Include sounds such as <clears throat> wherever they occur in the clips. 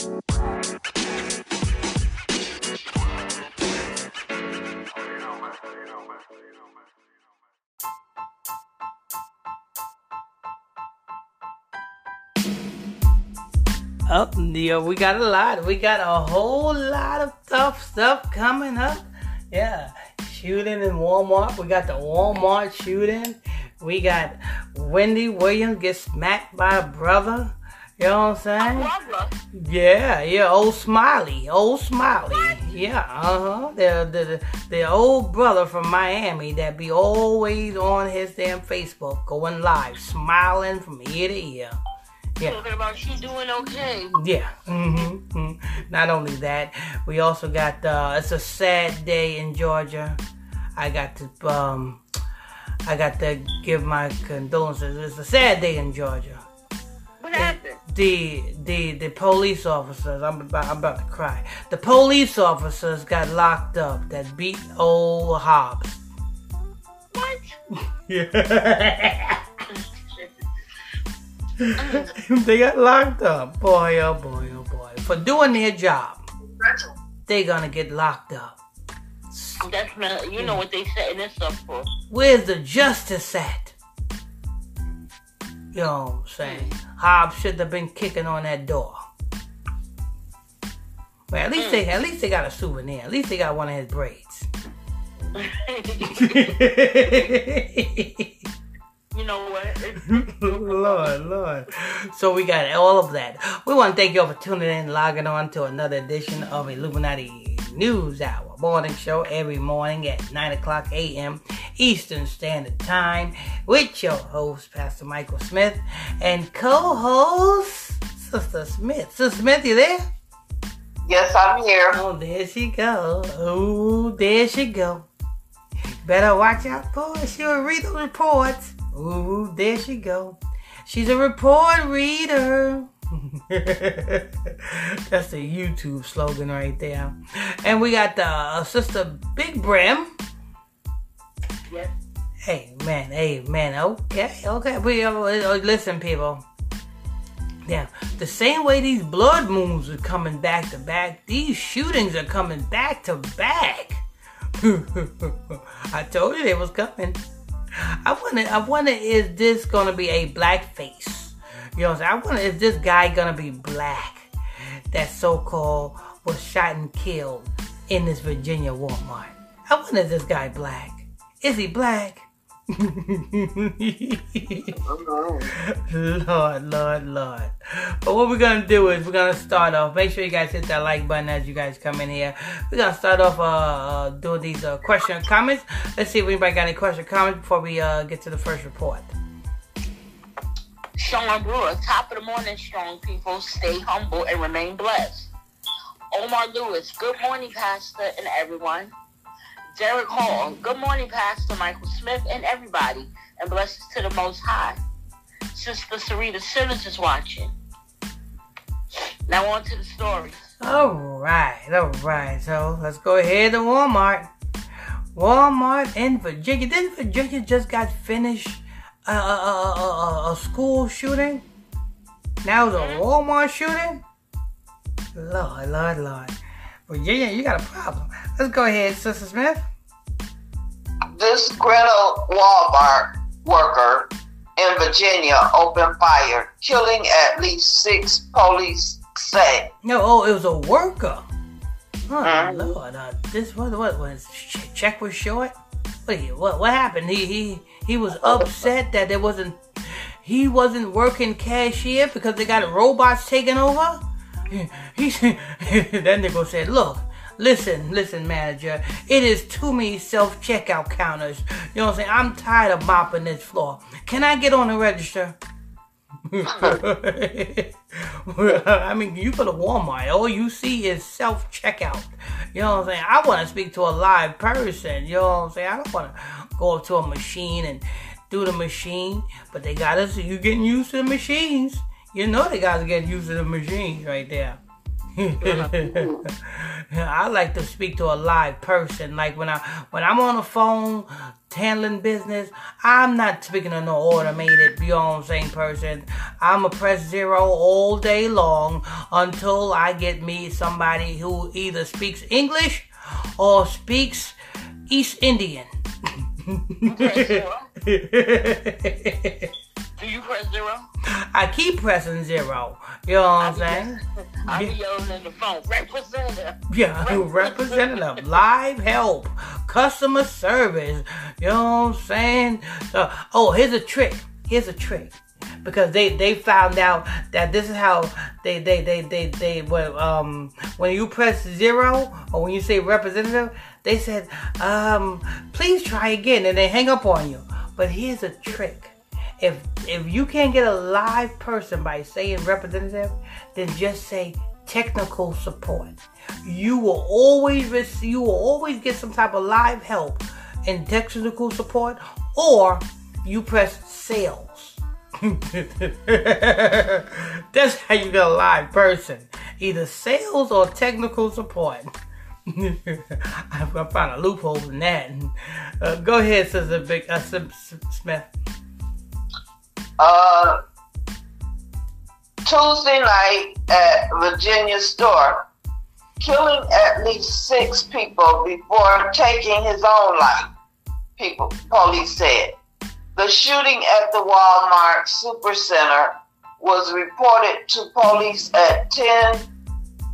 Up, oh, yeah, we got a lot. We got a whole lot of tough stuff coming up. Yeah, shooting in Walmart. We got the Walmart shooting. We got Wendy Williams get smacked by a brother. You know what I'm saying? Yeah, yeah, old Smiley, old Smiley. Yeah, uh huh. The, the the old brother from Miami that be always on his damn Facebook going live, smiling from ear to ear. Yeah. Talking about she doing okay. Yeah. Mm-hmm. mm-hmm. Not only that, we also got uh, it's a sad day in Georgia. I got to um, I got to give my condolences. It's a sad day in Georgia. What happened? The the the police officers. I'm about I'm about to cry. The police officers got locked up that beat old Hobbs. What? <laughs> yeah. <laughs> they got locked up. Boy, oh boy, oh boy. For doing their job. They're gonna get locked up. Definitely. You know what they setting this up for. Where's the justice at? You know what I'm saying? Hobbs should have been kicking on that door. Well, at least mm. they at least they got a souvenir. At least they got one of his braids. <laughs> you know what? <laughs> <laughs> Lord, Lord. So we got all of that. We want to thank you all for tuning in, logging on to another edition of Illuminati News Hour morning show every morning at 9 o'clock a.m. Eastern Standard Time with your host, Pastor Michael Smith, and co-host, Sister Smith. Sister Smith, you there? Yes, I'm here. Oh, there she go. Oh, there she go. Better watch out for her. She'll read the reports. Ooh, there she go. She's a report reader. <laughs> That's the YouTube slogan right there. And we got the uh, sister Big Brim. Yes. Hey man, hey man, okay, okay. We uh, uh, listen, people. Yeah, the same way these blood moons are coming back to back, these shootings are coming back to back. <laughs> I told you they was coming. I wonder, I wonder, is this gonna be a black face? You know what I'm saying? I wonder, is this guy gonna be black? That so-called was shot and killed in this Virginia Walmart. I wonder, is this guy black? Is he black? <laughs> Lord, Lord, Lord. But what we're gonna do is we're gonna start off. Make sure you guys hit that like button as you guys come in here. We're gonna start off uh, uh doing these uh, question comments. Let's see if anybody got any question comments before we uh get to the first report. Sean Brewer, top of the morning, strong people. Stay humble and remain blessed. Omar Lewis, good morning, Pastor and everyone. Derek Hall. Good morning, Pastor Michael Smith and everybody, and blessings to the Most High. Sister Sarita Simmons is watching. Now on to the stories. All right, all right. So let's go ahead to Walmart. Walmart in Virginia. Didn't Virginia just got finished a, a, a, a school shooting? Now the mm-hmm. Walmart shooting? Lord, Lord, Lord. yeah, you got a problem. Let's go ahead, Sister Smith this Greta Walmart worker in Virginia opened fire, killing at least six police say. No, oh, it was a worker. Oh mm-hmm. Lord, uh, this what what was check was short. Wait, what what happened? He he he was upset that there wasn't he wasn't working cashier because they got robots taking over. He, he <laughs> that nigga said, "Look, Listen, listen, manager. It is too many self checkout counters. You know what I'm saying? I'm tired of mopping this floor. Can I get on the register? <laughs> I mean, you go to Walmart, all you see is self checkout. You know what I'm saying? I want to speak to a live person. You know what I'm saying? I don't want to go up to a machine and do the machine, but they got us. You getting used to the machines. You know they got to get used to the machines right there. <laughs> I like to speak to a live person. Like when I when I'm on the phone handling business, I'm not speaking to no automated, I'm saying, person. I'm a press zero all day long until I get me somebody who either speaks English or speaks East Indian. <laughs> Do you press zero? I keep pressing zero. You know what I'm saying? I be yelling <laughs> in the phone, representative. Yeah, <laughs> representative, live help, customer service. You know what I'm saying? So, oh, here's a trick. Here's a trick. Because they, they found out that this is how they they they they they when um when you press zero or when you say representative they said um please try again and they hang up on you. But here's a trick if if you can't get a live person by saying representative, then just say technical support. You will always receive, you will always get some type of live help in technical support, or you press sales. <laughs> That's how you get a live person. Either sales or technical support. <laughs> I'm gonna find a loophole in that. Uh, go ahead, Sister Big uh, Smith. Uh, Tuesday night at Virginia store, killing at least six people before taking his own life. People, police said. The shooting at the Walmart Supercenter was reported to police at 10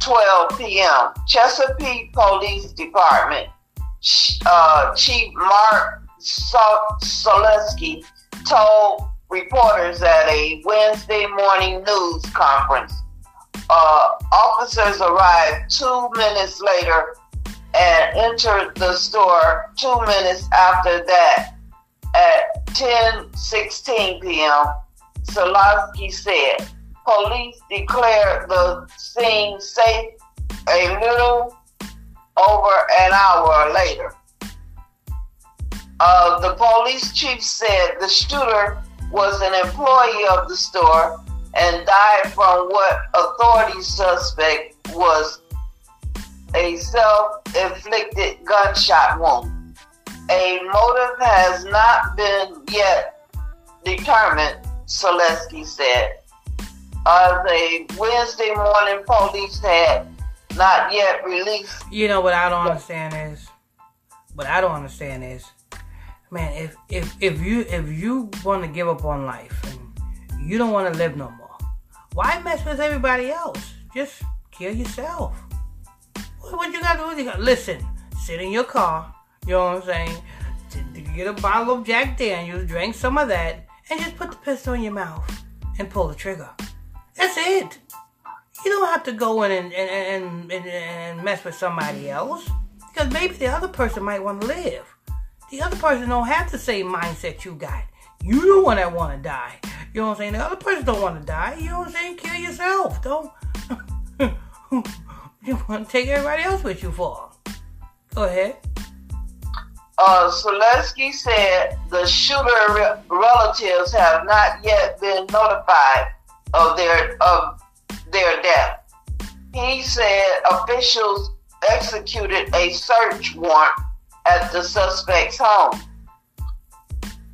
12 p.m. Chesapeake Police Department uh, Chief Mark Solesky told reporters at a Wednesday morning news conference. Uh, officers arrived two minutes later and entered the store two minutes after that at 10:16 p.m. Solesky said police declared the scene safe a little over an hour later. Uh, the police chief said the shooter was an employee of the store and died from what authorities suspect was a self-inflicted gunshot wound. A motive has not been yet determined, Solesky said. Uh, the Wednesday morning police had not yet released. You know what I don't understand is, what I don't understand is, man, if if if you if you want to give up on life and you don't want to live no more, why mess with everybody else? Just kill yourself. What, you got to do? Listen. Sit in your car. You know what I'm saying? Get a bottle of Jack Daniels, drink some of that, and just put the pistol in your mouth and pull the trigger. That's it. You don't have to go in and, and, and, and mess with somebody else because maybe the other person might want to live. The other person don't have the same mindset you got. You the one that want to die. You know what I'm saying? The other person don't want to die. You know what I'm saying? Kill yourself. Don't. <laughs> you want to take everybody else with you for? Go ahead. Uh, Solesky said the shooter re- relatives have not yet been notified of their of their death. He said officials executed a search warrant at the suspect's home.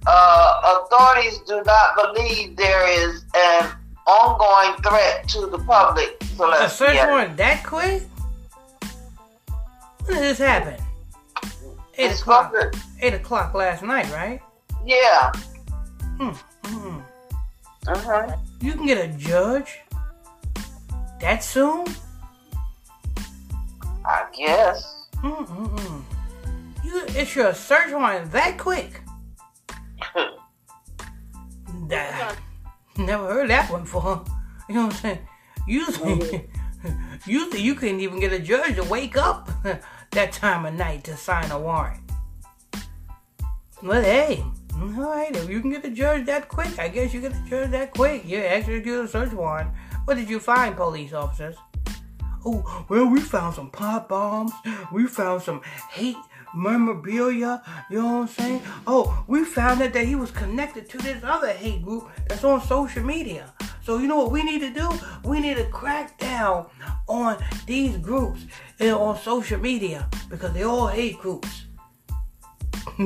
Uh, authorities do not believe there is an ongoing threat to the public. So a search warrant that quick? When did this happen? Eight it's o'clock. Eight o'clock last night, right? Yeah. Hmm. hmm Uh huh. You can get a judge that soon? I guess. Mm-mm-mm. You, it's your search warrant that quick. <laughs> that, never heard that one before. <laughs> You know what I'm saying? Usually, <laughs> usually you couldn't even get a judge to wake up that time of night to sign a warrant. But hey, all right, if you can get the judge that quick, I guess you get the judge that quick. You execute a search warrant. What did you find, police officers? Oh, well, we found some pot bombs. We found some hate memorabilia. You know what I'm saying? Oh, we found out that he was connected to this other hate group that's on social media. So you know what we need to do? We need to crack down on these groups and on social media because they all hate groups. <laughs>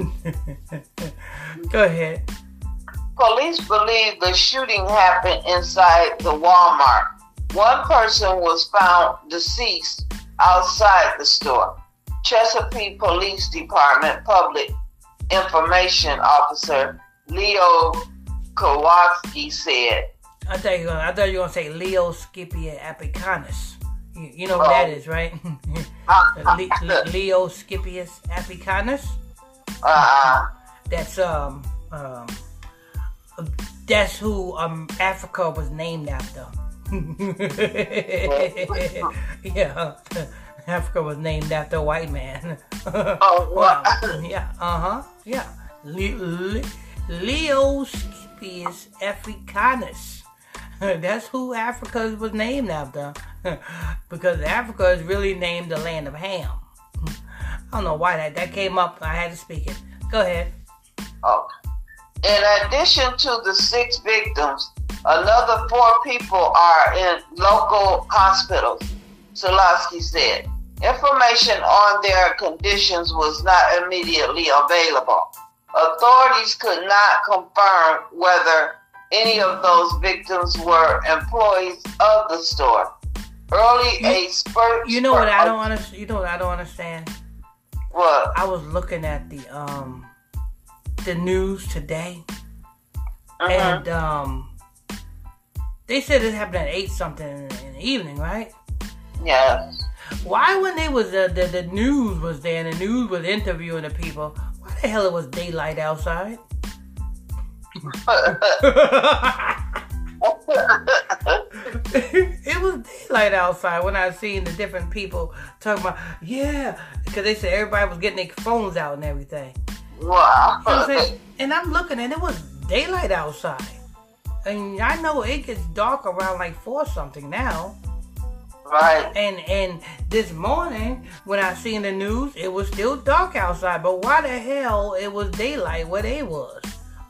Go ahead. Police believe the shooting happened inside the Walmart. One person was found deceased outside the store. Chesapeake Police Department Public Information Officer Leo Kowalski said. I thought you were gonna, I thought you were gonna say Leo Scipia Apicanus. You, you know what that Oh. is, right? <laughs> <laughs> Le- Le- Leo Scipius Apicanus. uh, That's um um that's who um Africa was named after. <laughs> yeah, Africa was named after a white man. Oh, what? Wow. Yeah, uh huh. Yeah, Le- Le- Leo Scipius Africanus. <laughs> That's who Africa was named after, <laughs> because Africa is really named the land of ham. <laughs> I don't know why that that came up. I had to speak it. Go ahead. Oh. In addition to the six victims, another four people are in local hospitals, Solesky said. Information on their conditions was not immediately available. Authorities could not confirm whether any of those victims were employees of the store. Early a spurt. You know what I don't understand? You know what I don't understand? What? I was looking at the um the news today, Uh-huh. and um they said it happened at eight something in, in the evening, right? Yes. Why when they was uh, the the news was there and the news was interviewing the people? Why the hell it was daylight outside? It was daylight outside when I seen the different people talking about yeah because they said everybody was getting their phones out and everything. wow. You know I'm saying? And I'm looking and it was daylight outside. And I know it gets dark around like four something now. right. And and this morning when I seen the news, it was still dark outside. But why the hell it was daylight where they was?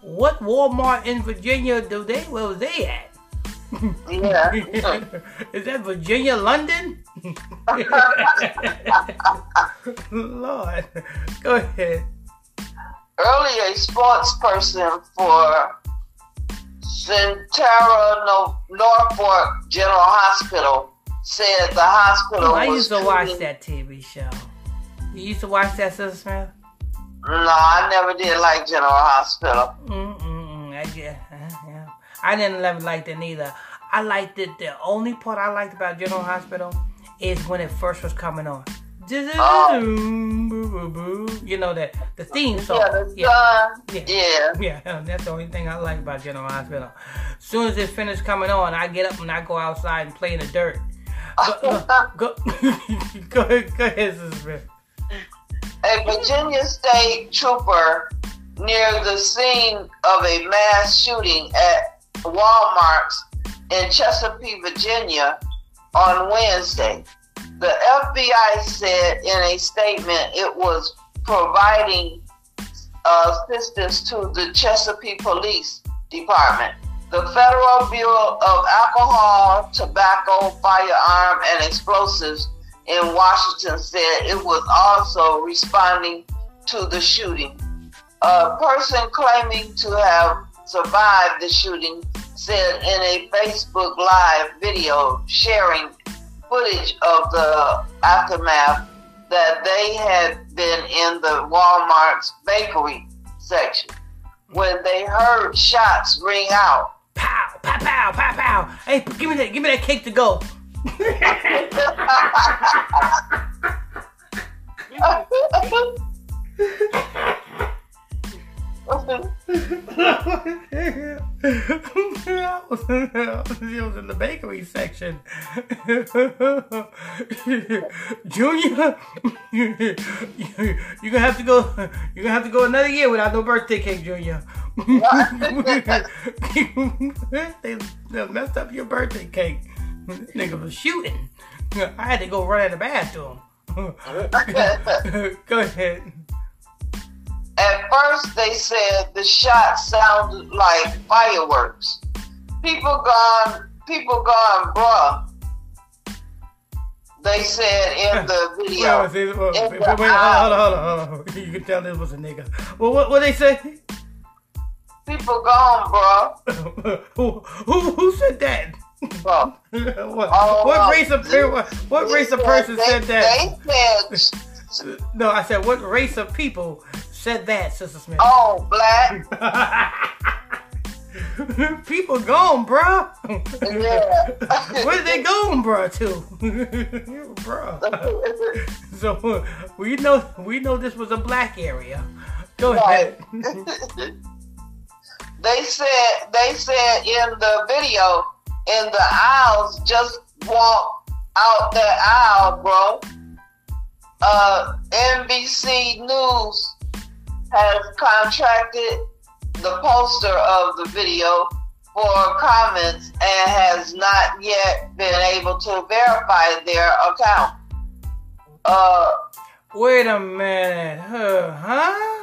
What Walmart in Virginia do they where was they at? Yeah. <laughs> Is that Virginia, London? <laughs> Lord, go ahead. Earlier, a sports person for Sentara no- Norfolk General Hospital said the hospital I was used to watch that TV show. You used to watch that, Sister Smith? No, I never did like General Hospital. Mm-mm-mm. I get, uh, yeah. I didn't ever like that neither. I liked it. The only part I liked about General Hospital is when it first was coming on. Oh. You know that the theme song. Yeah, Yeah. Yeah. Yeah. yeah, <laughs> that's the only thing I like about General Hospital. As soon as it finished coming on, I get up and I go outside and play in the dirt. Go, go, <laughs> go, ahead, go ahead, Sister. A Virginia state trooper near the scene of a mass shooting at Walmart's in Chesapeake, Virginia on Wednesday. The FBI said in a statement it was providing uh, assistance to the Chesapeake Police Department. The Federal Bureau of Alcohol, Tobacco, Firearm, and Explosives in Washington said it was also responding to the shooting. A person claiming to have survived the shooting said in a Facebook Live video sharing footage of the aftermath that they had been in the Walmart's bakery section when they heard shots ring out. Pow, pow, pow, pow, pow. Hey, give me that, give me that cake to go. I was, in the bakery section. Junior, you're gonna have to go. You're gonna have to go another year without no birthday cake, Junior. <laughs> <laughs> they, they messed up your birthday cake. This nigga was shooting. I had to go run in the bathroom. <laughs> go ahead. At first, they said the shot sounded like fireworks. People gone, people gone, bruh. they said in the video. Wait, wait, wait, In wait, the wait, hold on, hold on, hold on. You can tell this was a nigga. Well, what what they say? People gone, bro. <laughs> who, who who said that? <laughs> What, Oh, what oh. race of what, what race of person said that? Said, <laughs> No, I said what race of people said that, Sister Smith? oh, black. <laughs> people gone, bro. Yeah. Where they going, bro? To, bro. So we know we know this was a black area. Go ahead. Right. they said they said in the video in the aisles just walk out that aisle, bro. Uh, NBC News has contracted the poster of the video for comments and has not yet been able to verify their account. Uh, Wait a minute, huh? huh?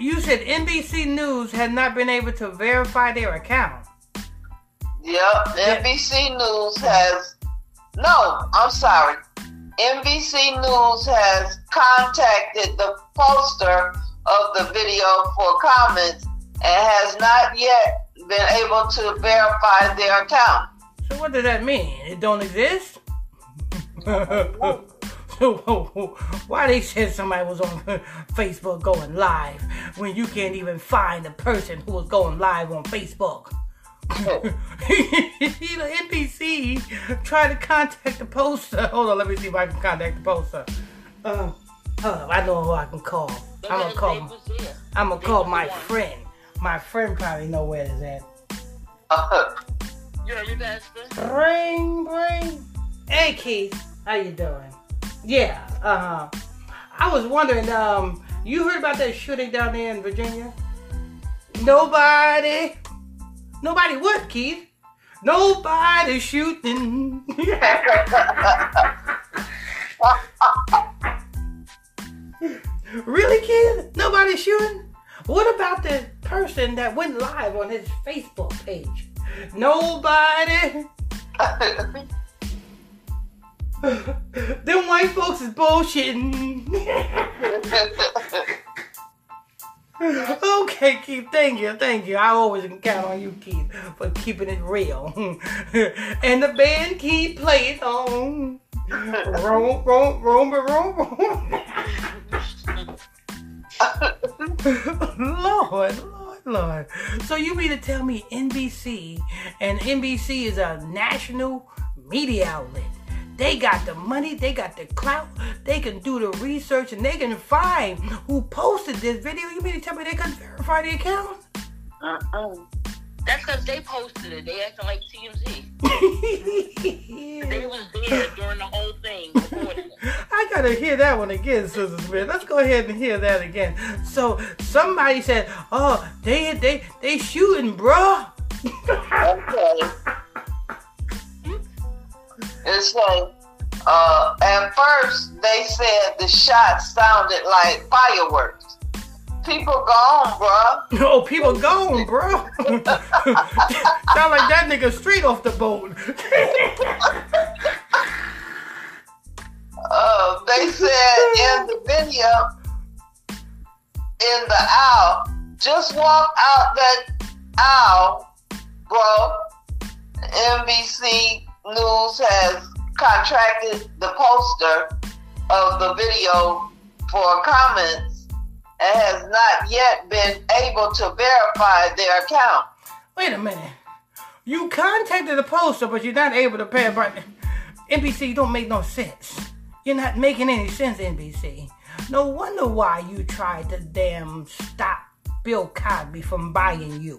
You said NBC News had not been able to verify their account. Yep, NBC News has. No, I'm sorry. NBC News has contacted the poster of the video for comments and has not yet been able to verify their account. So what does that mean? It don't exist? <laughs> <laughs> why they said somebody was on <laughs> Facebook going live when you can't even find the person who was going live on Facebook? you know, NBC tried to contact the poster. Hold on, let me see if I can contact the poster. Uh, on, I know who I can call. I'm gonna call. I'm gonna call my friend. My friend probably know where it's at. Uh-huh. You heard me? Brain, brain. Hey, Keith, how you doing? Yeah, uh. I was wondering, um, you heard about that shooting down there in Virginia? Nobody. Nobody what, Keith? Nobody shooting. <laughs> really, kid? Nobody shooting? What about the person that went live on his Facebook page? Nobody. <laughs> <laughs> Them white folks is bullshitting. <laughs> okay, Keith, thank you, thank you. I always can count on you, Keith, for keeping it real. <laughs> and the band Keith plays on. Roam, roam, roam, roam, roam. Lord, Lord, Lord. So you mean to tell me NBC and NBC is a national media outlet? They got the money, they got the clout, they can do the research, and they can find who posted this video. You mean to tell me they couldn't verify the account? Uh-uh. That's because they posted it. They acting like TMZ. <laughs> They was there during the whole thing. <laughs> I gotta hear that one again, Sister Smith. Let's go ahead and hear that again. So somebody said, "Oh, they they they shooting, bruh." Okay. <laughs> It's like, uh, at first they said the shots sounded like fireworks. People gone, bro. <laughs> Oh, people gone, bro. <laughs> Sound like that nigga straight off the boat. <laughs> Uh, they said in the video, in the aisle, just walk out that aisle, bro. NBC News has contracted the poster of the video for comments and has not yet been able to verify their account. Wait a minute. You contacted the poster, but you're not able to pay. NBC don't make no sense. You're not making any sense, NBC. No wonder why you tried to damn stop Bill Cosby from buying you.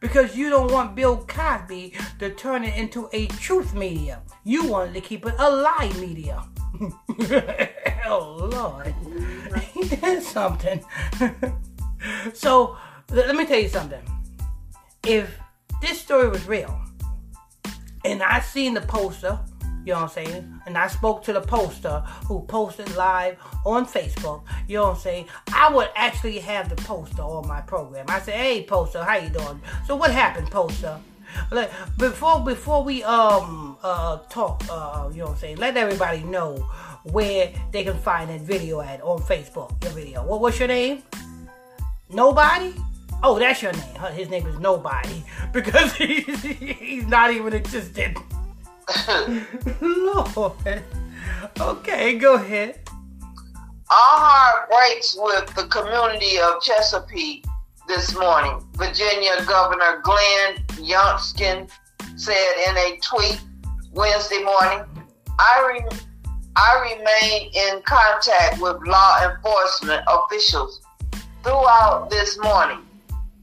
Because you don't want Bill Cosby to turn it into a truth media. You wanted to keep it a lie media. <laughs> oh, Lord. <laughs> he did something? <laughs> so, let me tell you something. If this story was real, and I seen the poster, you know what I'm saying, and I spoke to the poster who posted live on Facebook, you know what I'm saying, I would actually have the poster on my program. I said, hey poster, how you doing? So what happened, poster? Let, before before we um uh talk, uh, you know what I'm saying, let everybody know where they can find that video at on Facebook. Your video. What what's your name? Nobody? Oh, that's your name. His name is Nobody <laughs> because he, he's not even existent. <laughs> Lord. Okay, go ahead. Our heart breaks with the community of Chesapeake this morning. Virginia Governor Glenn Youngkin said in a tweet Wednesday morning, I, re- I remain in contact with law enforcement officials throughout this morning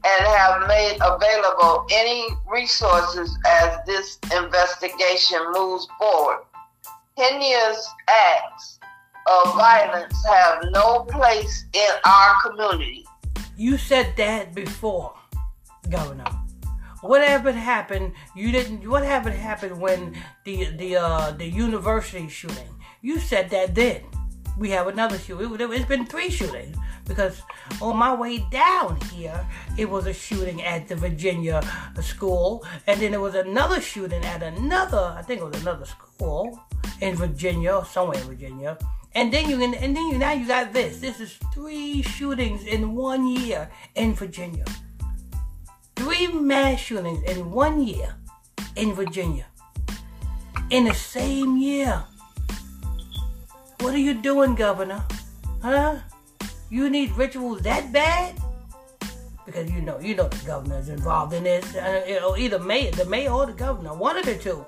and have made available any resources as this investigation moves forward. Heinous acts of violence have no place in our community. You said that before, Governor. Whatever happened, you didn't. What happened happened when the the uh, the university shooting? You said that then. We have another shooting. It, it's been three shootings because on my way down here, it was a shooting at the Virginia school, and then there was another shooting at another. I think it was another school in Virginia, somewhere in Virginia. And then you and then you now you got this. This is three shootings in one year in Virginia. Three mass shootings in one year in Virginia. In the same year. What are you doing, Governor? Huh? You need rituals that bad? Because you know, you know the governor is involved in this. Uh, you know, either mayor, the mayor or the governor, one of the two.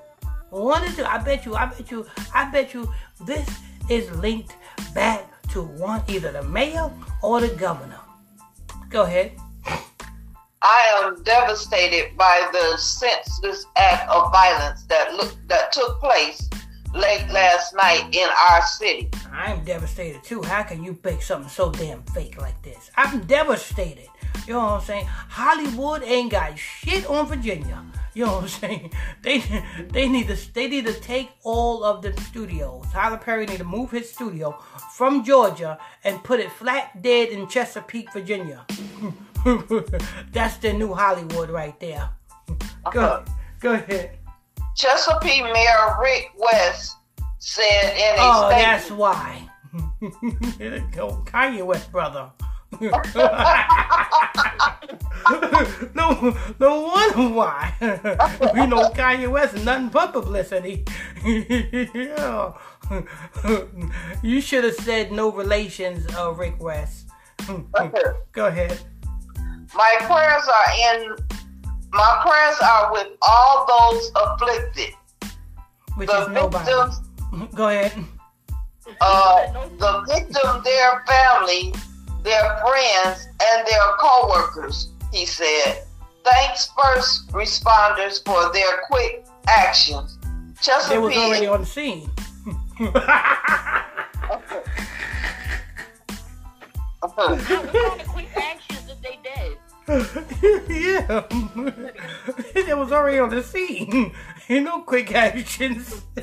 One of the two. I bet you, I bet you, I bet you this is linked back to one, either the mayor or the governor. Go ahead. I am devastated by the senseless act of violence that look, that took place late last night in our city. I'm devastated too. How can you make something so damn fake like this? I'm devastated. You know what I'm saying? Hollywood ain't got shit on Virginia. You know what I'm <laughs> saying? They they need to they need to take all of the studios. Tyler Perry need to move his studio from Georgia and put it flat dead in Chesapeake, Virginia. <laughs> That's the new Hollywood right there. <laughs> Go, uh-huh. go ahead. Chesapeake Mayor Rick West said in a Oh, statement. that's why. Go <laughs> Kanye West, brother. <laughs> no, no wonder why. <laughs> you know, Kanye West is nothing but publicity. Yeah. you should have said no relations, uh, Rick West. Go ahead. My prayers are in. My prayers are with all those afflicted. Which The is nobody. victims, <laughs> Go ahead. uh, the victim, their family, their friends, and their co-workers. He said, "Thanks, first responders, for their quick actions." They was already on the scene. <laughs> <laughs> How what kind of quick actions that they did? Yeah, <laughs> it was already on the scene. Ain't <laughs> no quick actions. <laughs>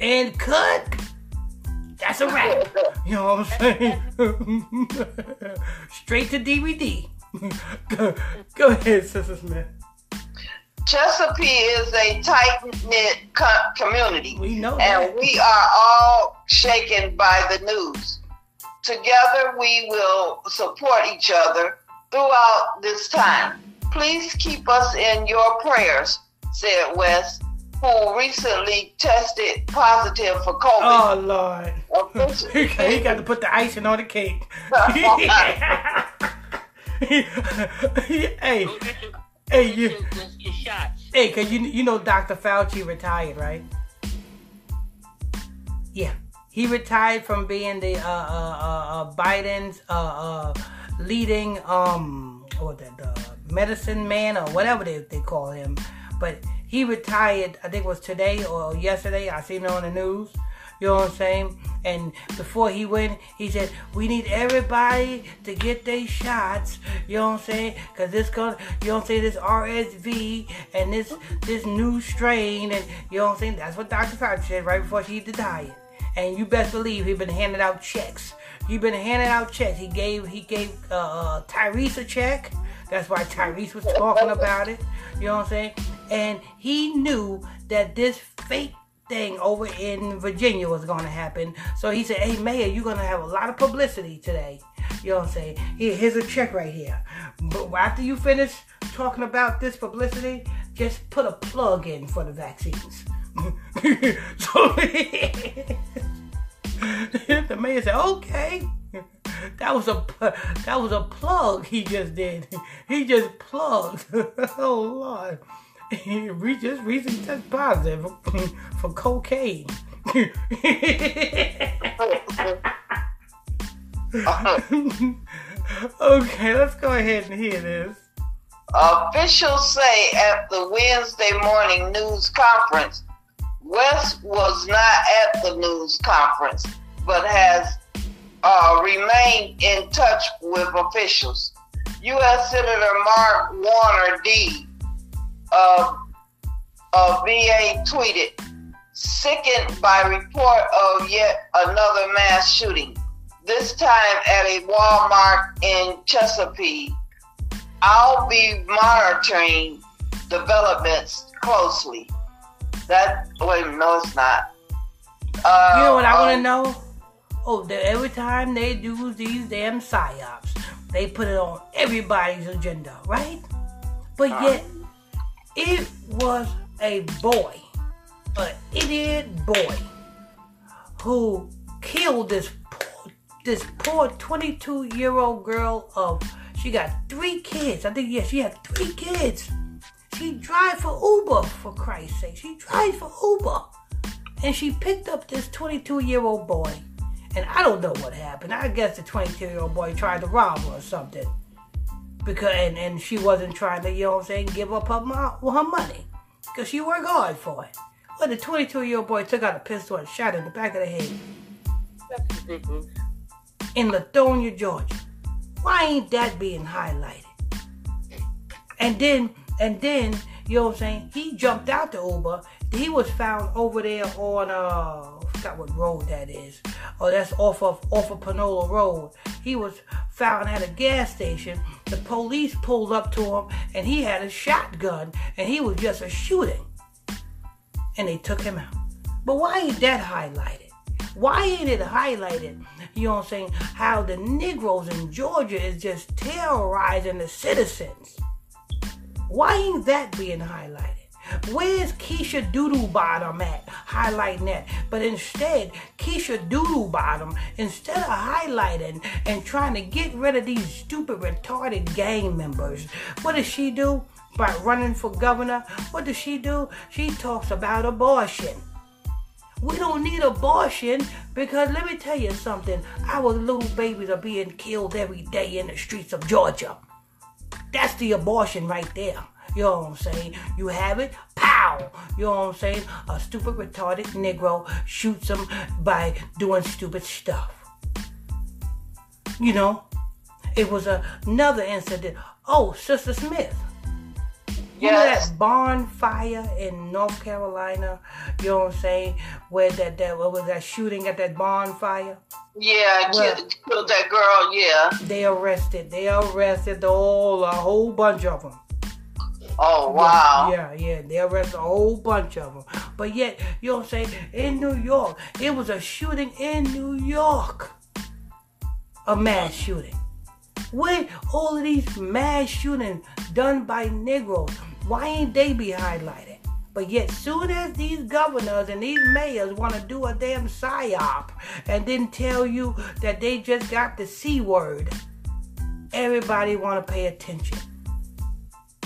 and cut. That's a wrap. You know what I'm saying? Straight to DVD. go, go ahead, Sister Smith. Chesapeake is a tight knit co- community. We know and we are all shaken by the news. Together, we will support each other throughout this time. Please keep us in your prayers, said West, who recently tested positive for COVID. Oh Lord. Official- <laughs> he got to put the icing on the cake. <laughs> hey, Go hey, you, hey, cause you you know Dr. Fauci retired, right? Yeah, he retired from being the uh, uh, uh, uh, Biden's uh, uh, leading um what the, the medicine man or whatever they, they call him, but he retired. I think it was today or yesterday. I seen it on the news. You know what I'm saying? And before he went, he said, we need everybody to get their shots. You know what I'm saying? Cause this gonna, you I'm saying? This RSV and this this new strain, and you know what I'm saying? That's what Dr. Fauci said right before she died. And you best believe he been handing out checks. He been handing out checks. He gave he gave uh, uh, Tyrese a check. That's why Tyrese was talking about it. You know what I'm saying? And he knew that this fake thing over in Virginia was going to happen. So he said, Hey, Mayor, you're going to have a lot of publicity today. You know what I'm saying? Here, here's a check right here. But after you finish talking about this publicity, just put a plug in for the vaccines. <laughs> so <laughs> the mayor said, okay. That was a that was a plug he just did. He just plugged. <laughs> oh Lord. We just recently tested positive for cocaine. okay, let's go ahead and hear this. Officials say at the Wednesday morning news conference, West was not at the news conference, but has uh, remained in touch with officials. U.S. Senator Mark Warner D. of, of VA tweeted, sickened by report of yet another mass shooting, this time at a Walmart in Chesapeake. I'll be monitoring developments closely. That wait, no, it's not. Uh, You know what I want to um, know? Oh, that every time they do these damn psyops, they put it on everybody's agenda, right? But yet, it was a boy, an idiot boy, who killed this poor, this poor 22 year old girl of. She got three kids. I think yeah, she had three kids. She drive for Uber for Christ's sake. She drives for Uber and she picked up this 22 year old boy. And I don't know what happened. I guess the 22 year old boy tried to rob her or something. Because and, and she wasn't trying to, you know what I'm saying, give up her, mo- well, her money. Because she worked hard for it. Well, the 22 year old boy took out a pistol and shot her in the back of the head That's ridiculous. in Lithonia, Georgia. Why ain't that being highlighted? And then, and then, you know what I'm saying? He jumped out the Uber. He was found over there on uh, I forgot what road that is. Oh, that's off of off of Panola Road. He was found at a gas station. The police pulled up to him, and he had a shotgun, and he was just a shooting. And they took him out. But why ain't that highlighted? Why ain't it highlighted? You know what I'm saying? How the Negroes in Georgia is just terrorizing the citizens. Why ain't that being highlighted? Where's Keisha Doodoo Bottom at highlighting that? But instead, Keisha Doodoo Bottom, instead of highlighting and trying to get rid of these stupid, retarded gang members, what does she do? By running for governor, what does she do? She talks about abortion. We don't need abortion because let me tell you something. Our little babies are being killed every day in the streets of Georgia. That's the abortion right there. You know what I'm saying? You have it, pow. You know what I'm saying? A stupid, retarded Negro shoots him by doing stupid stuff. You know? It was another incident. Oh, Sister Smith. You know that barn fire in North Carolina? You know what I'm saying? Where that, that what was that shooting at that barn fire? Yeah, Well- killed, killed that girl. Yeah. They arrested. They arrested the whole a whole bunch of them. Oh wow. Yeah, yeah, they arrested a whole bunch of them. But yet, you know what I'm saying? In New York, it was a shooting in New York. A mass shooting. With all of these mass shootings done by Negroes, why ain't they be highlighted? But yet, soon as these governors and these mayors want to do a damn psyop and then tell you that they just got the C word, everybody want to pay attention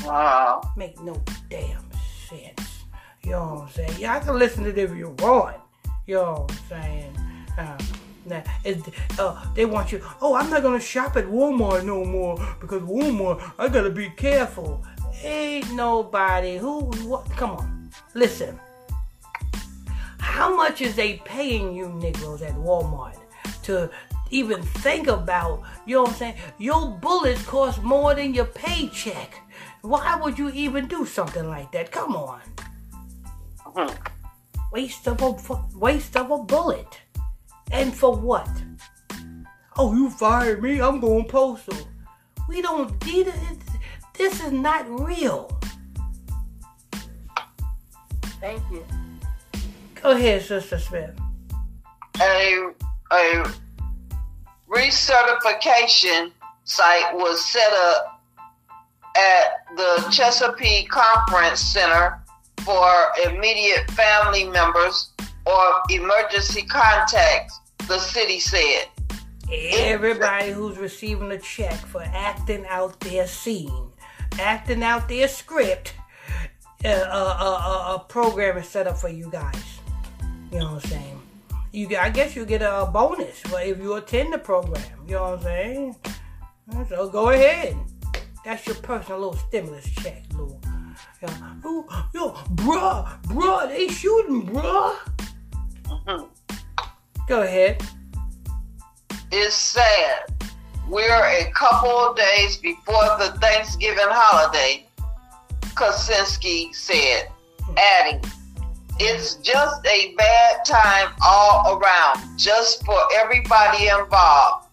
Wow. make no damn sense. You know what I'm saying? Y'all can listen to it if you want. You know what I'm saying? Uh, now, it, uh, they want you, oh, I'm not gonna shop at Walmart no more because Walmart, I gotta be careful. Ain't nobody who, what, come on, listen. How much is they paying you Negroes at Walmart to even think about, you know what I'm saying? Your bullets cost more than your paycheck. Why would you even do something like that? Come on. Mhm. Waste of a waste of a bullet. And for what? Oh, you fired me. I'm going postal. We don't need it. This is not real. Thank you. Go ahead, Sister Smith. A, a recertification site was set up at the Chesapeake Conference Center for immediate family members or emergency contacts, the city said. Everybody who's receiving a check for acting out their scene, acting out their script, uh, uh, uh, a program is set up for you guys. You know what I'm saying? You, I guess you get a bonus if you attend the program. You know what I'm saying? So go ahead. That's your personal little stimulus check, little. Yeah. Yo, yo, bruh, bruh, they shooting, bruh. Mhm. Go ahead. It's sad. We're a couple of days before the Thanksgiving holiday, Kosinski said, adding, It's just a bad time all around, just for everybody involved,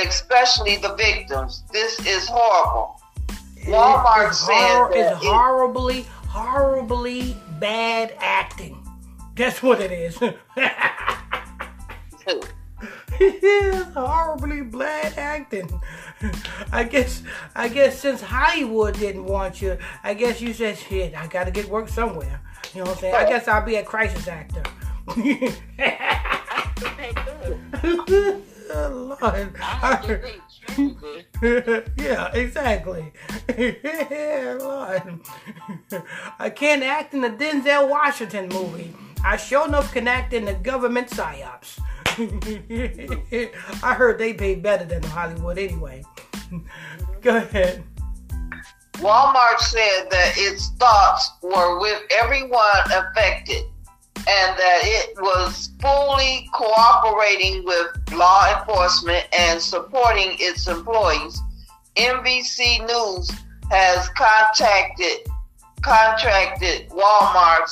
especially the victims. This is horrible. Walmart It's said hor- that it's it- horribly, horribly bad acting. That's what it is. <laughs> it's <laughs> horribly bad acting. I guess, I guess since Hollywood didn't want you, I guess you said, shit, I gotta get work somewhere. You know what I'm saying? I guess I'll be a crisis actor. Hey, <laughs> good. Oh, Lord. I have to be extremely good. <laughs> yeah, exactly. yeah, Lord. I can't act in the Denzel Washington movie. I sure enough can act in the government psyops. <laughs> I heard they pay better than Hollywood anyway. <laughs> Go ahead. Walmart said that its thoughts were with everyone affected and that it was fully cooperating with law enforcement and supporting its employees. NBC News has contacted contracted Walmart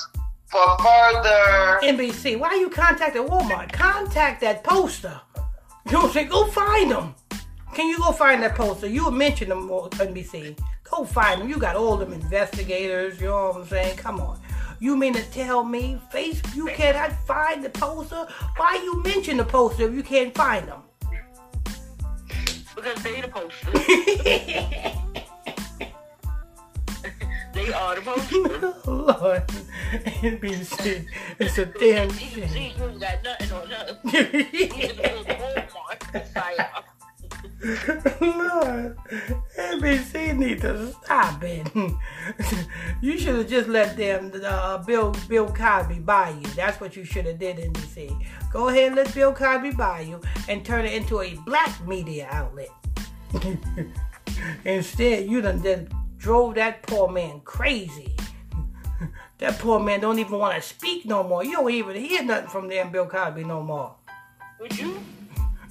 for further NBC, why are you contacting Walmart? Contact that poster. You know what I'm saying? Go find them. Can you go find that poster? You mentioned them on uh, NBC. Go find them. You got all them investigators. You know what I'm saying? Come on. You mean to tell me, face, you cannot find the poster? Why you mention the poster if you can't find them? Because they the posters. <laughs> they are the posters. <laughs> Lord, NBC, it's a damn shame. see, you ain't got nothing on us. It's a Walmart psyop. Lord, NBC need to stop it. <laughs> you should have just let them uh, Bill Bill Cosby buy you. That's what you should have did, NBC. Go ahead and let Bill Cosby buy you and turn it into a black media outlet. <laughs> Instead, you done just drove that poor man crazy. <laughs> that poor man don't even want to speak no more. You don't even hear nothing from them Bill Cosby no more. Would you?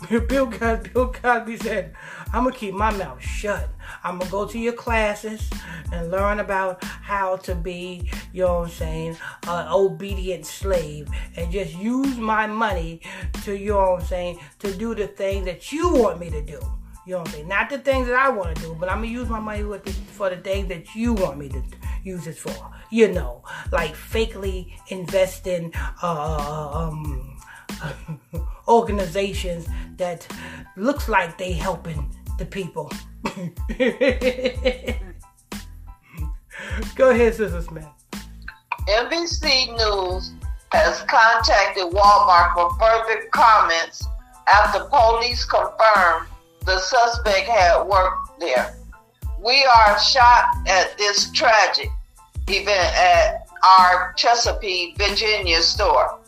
<laughs> Bill Cosby, Bill Cosby said, I'm gonna keep my mouth shut. I'm gonna go to your classes and learn about how to be, you know what I'm saying, an obedient slave and just use my money to, you know what I'm saying, to do the thing that you want me to do. You know what I'm saying? Not the things that I want to do, but I'm gonna use my money for the things that you want me to use it for. You know, like fakely investing, uh, um, <laughs> organizations that looks like they helping the people. <laughs> Go ahead, Sister Smith. NBC News has contacted Walmart for further comments after police confirmed the suspect had worked there. We are shocked at this tragic event at our Chesapeake, Virginia store.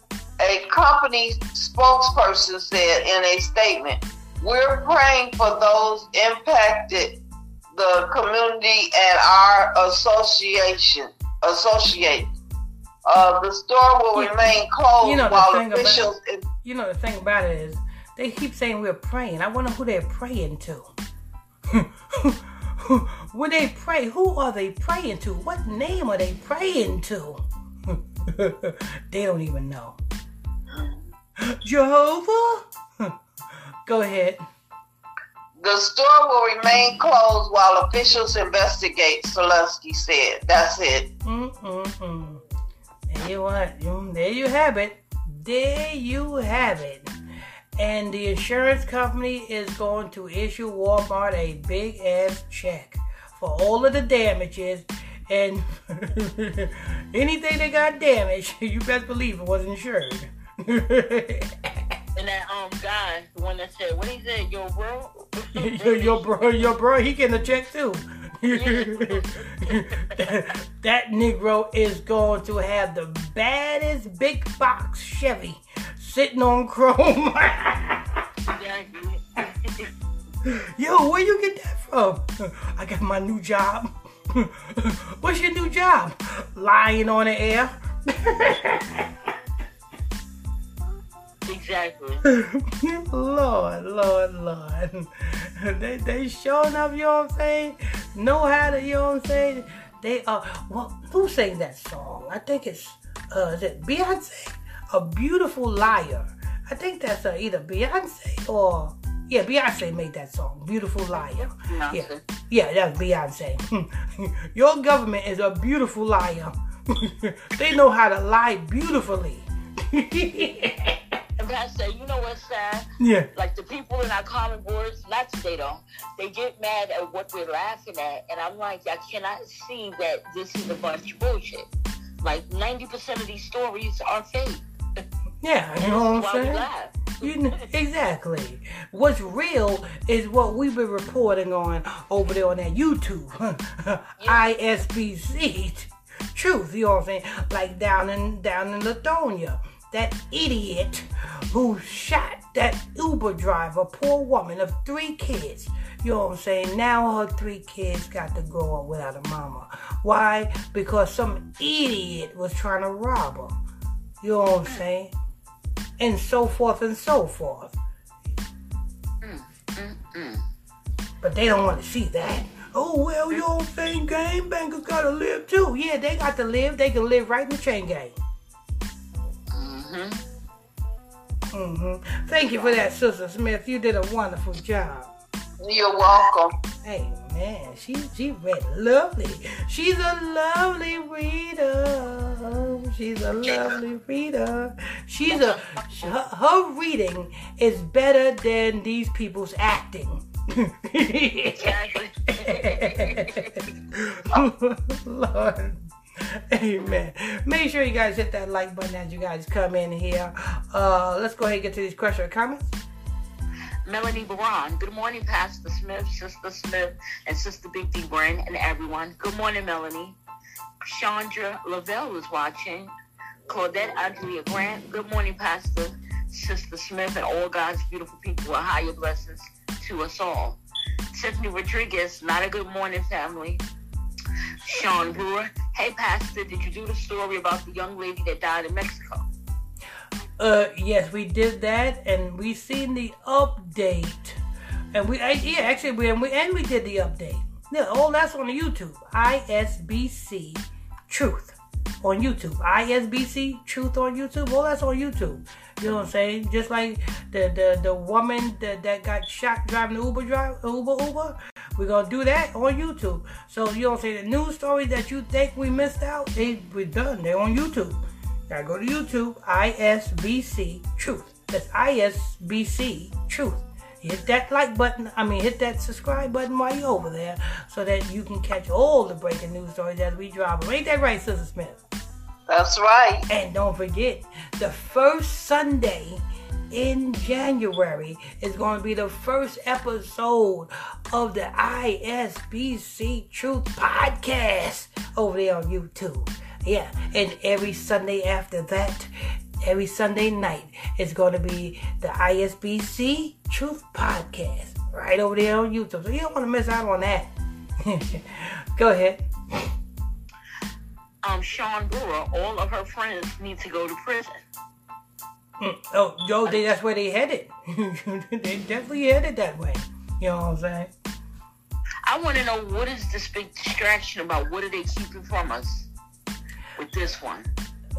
A company spokesperson said in a statement, We're praying for those impacted, the community, and our association. Associate. Uh, the store will You- remain closed you know while thing about- officials. You know the thing about it is they keep saying we're praying. I wonder who they're praying to. <laughs> when they pray, who are they praying to? What name are they praying to? <laughs> they don't even know. Jehovah? <laughs> Go ahead. The store will remain closed while officials investigate, Solesky said. That's it. Mm-mm-mm. There you what? Mm, there you have it. There you have it. And the insurance company is going to issue Walmart a big ass check for all of the damages and <laughs> anything that got damaged, <laughs> you best believe it was insured. And that um guy, the one that said, what he said, yo bro, <laughs> your, your bro, your bro, he getting a check too. <laughs> that, Negro is going to have the baddest big box Chevy sitting on chrome. <laughs> Yo, where you get that from? I got my new job. <laughs> What's your new job? Lying on the air. Exactly. <laughs> Lord, Lord, Lord. They they showing up, you know what I'm saying? Know how to, you know what I'm saying? They uh well who sang that song? I think it's uh is it Beyonce? A beautiful liar. I think that's uh, either Beyonce or yeah, Beyonce made that song, Beautiful Liar. Beyonce. Yeah, yeah, that's Beyonce. <laughs> Your government is a beautiful liar. <laughs> they know how to lie beautifully. And Pastor, you know what's sad? yeah. Like the people in our common boards, not today though, they get mad at what we're laughing at. And I'm like, I cannot see that this is a bunch of bullshit. Like 90% of these stories are fake. Yeah, you know what I'm saying? You know, exactly. What's real is what we've been reporting on over there on that YouTube. ISBC truth, you know what I'm saying? Like down in down in Lithonia. That idiot who shot that Uber driver, poor woman of three kids. You know what I'm saying? Now her three kids got to grow up without a mama. Why? Because some idiot was trying to rob her. You know what I'm mm. saying? and so forth and so forth. Mm, mm, but they don't want to see that. Oh well, you know what I'm saying? Game bangers gotta live too. Yeah, they got to live. They can live right in the chain gang. Hmm hmm Thank you for that, Sister Smith. You did a wonderful job. You're welcome. Hey man, she she read lovely. She's a lovely reader. She's a lovely reader. She's a her, her reading is better than these people's acting. Exactly. <laughs> Lord. <laughs> Amen. Make sure you guys hit that like button as you guys come in here. Uh, let's go ahead and get to these questions or comments. Melanie Baron. Good morning, Pastor Smith, Sister Smith, and Sister Big D Brain, and everyone. Good morning, Melanie. Chandra Lavelle is watching. Claudette Andrea Grant. Good morning, Pastor, Sister Smith, and all God's beautiful people. A higher blessings to us all. Tiffany Rodriguez. Not a good morning, family. Sean Brewer. Hey, Pastor, did you do the story about the young lady that died in Mexico? Uh, yes, we did that, and we seen the update, and we I, yeah actually we and we and we did the update. Yeah, all that's on YouTube. ISBC Truth on YouTube. ISBC Truth on YouTube. All that's on YouTube. You know what I'm saying? Just like the the, the woman that, that got shot driving the Uber drive Uber Uber. We're gonna do that on YouTube. So you I'm saying? The news stories that you think we missed out, they we done. They're on YouTube. Gotta go to YouTube, ISBC Truth. That's ISBC Truth. Hit that like button, I mean, hit that subscribe button while you're over there so that you can catch all the breaking news stories as we drop them. Ain't that right, Sister Smith? That's right. And don't forget, the first Sunday in January is going to be the first episode of the ISBC Truth podcast over there on YouTube. Yeah, and every Sunday after that, every Sunday night is going to be the ISBC Truth podcast right over there on YouTube. So you don't want to miss out on that. <laughs> Go ahead. Um, Sean Brewer. All of her friends need to go to prison. Mm, Oh, yo, they, that's where they headed. <laughs> they definitely headed that way. You know what I'm saying? I want to know what is this big distraction about? What are they keeping from us with this one?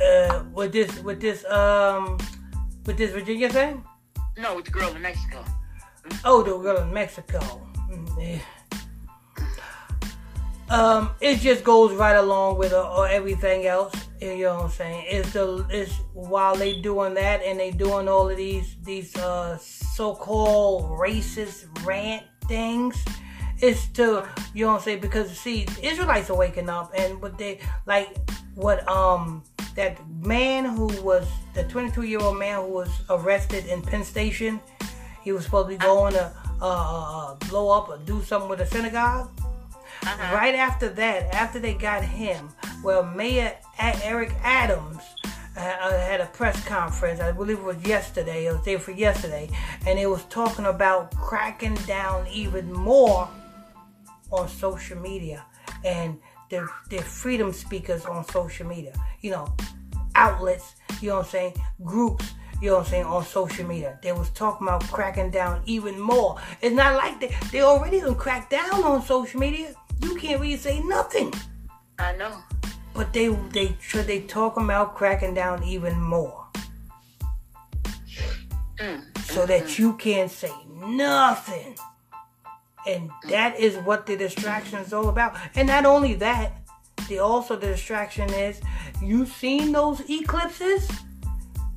Uh, with this, with this, um, with this Virginia thing. No, with the girl in Mexico. Oh, the girl in Mexico. Mm, um, it just goes right along with uh, everything else. You know what I'm saying? It's the it's while they doing that and they doing all of these these uh, so-called racist rant things. It's to you know what I'm saying because see Israelites are waking up and what they like what um that man who was the 22 year old man who was arrested in Penn Station. He was supposed to be going to uh, uh, uh blow up or do something with a synagogue uh-huh. Right after that, after they got him, well, Mayor Eric Adams uh, uh, had a press conference. I believe it was yesterday. It was there for yesterday, and it was talking about cracking down even more on social media and the the freedom speakers on social media. You know, outlets. You know what I'm saying? Groups you know what I'm saying, on social media. They was talking about cracking down even more. It's not like they, they already done cracked down on social media. You can't really say nothing. I know. But they they should they talk about cracking down even more. Mm. So that mm-hmm. you can't say nothing. And that is what the distraction is all about. And not only that, the also the distraction is you seen those eclipses?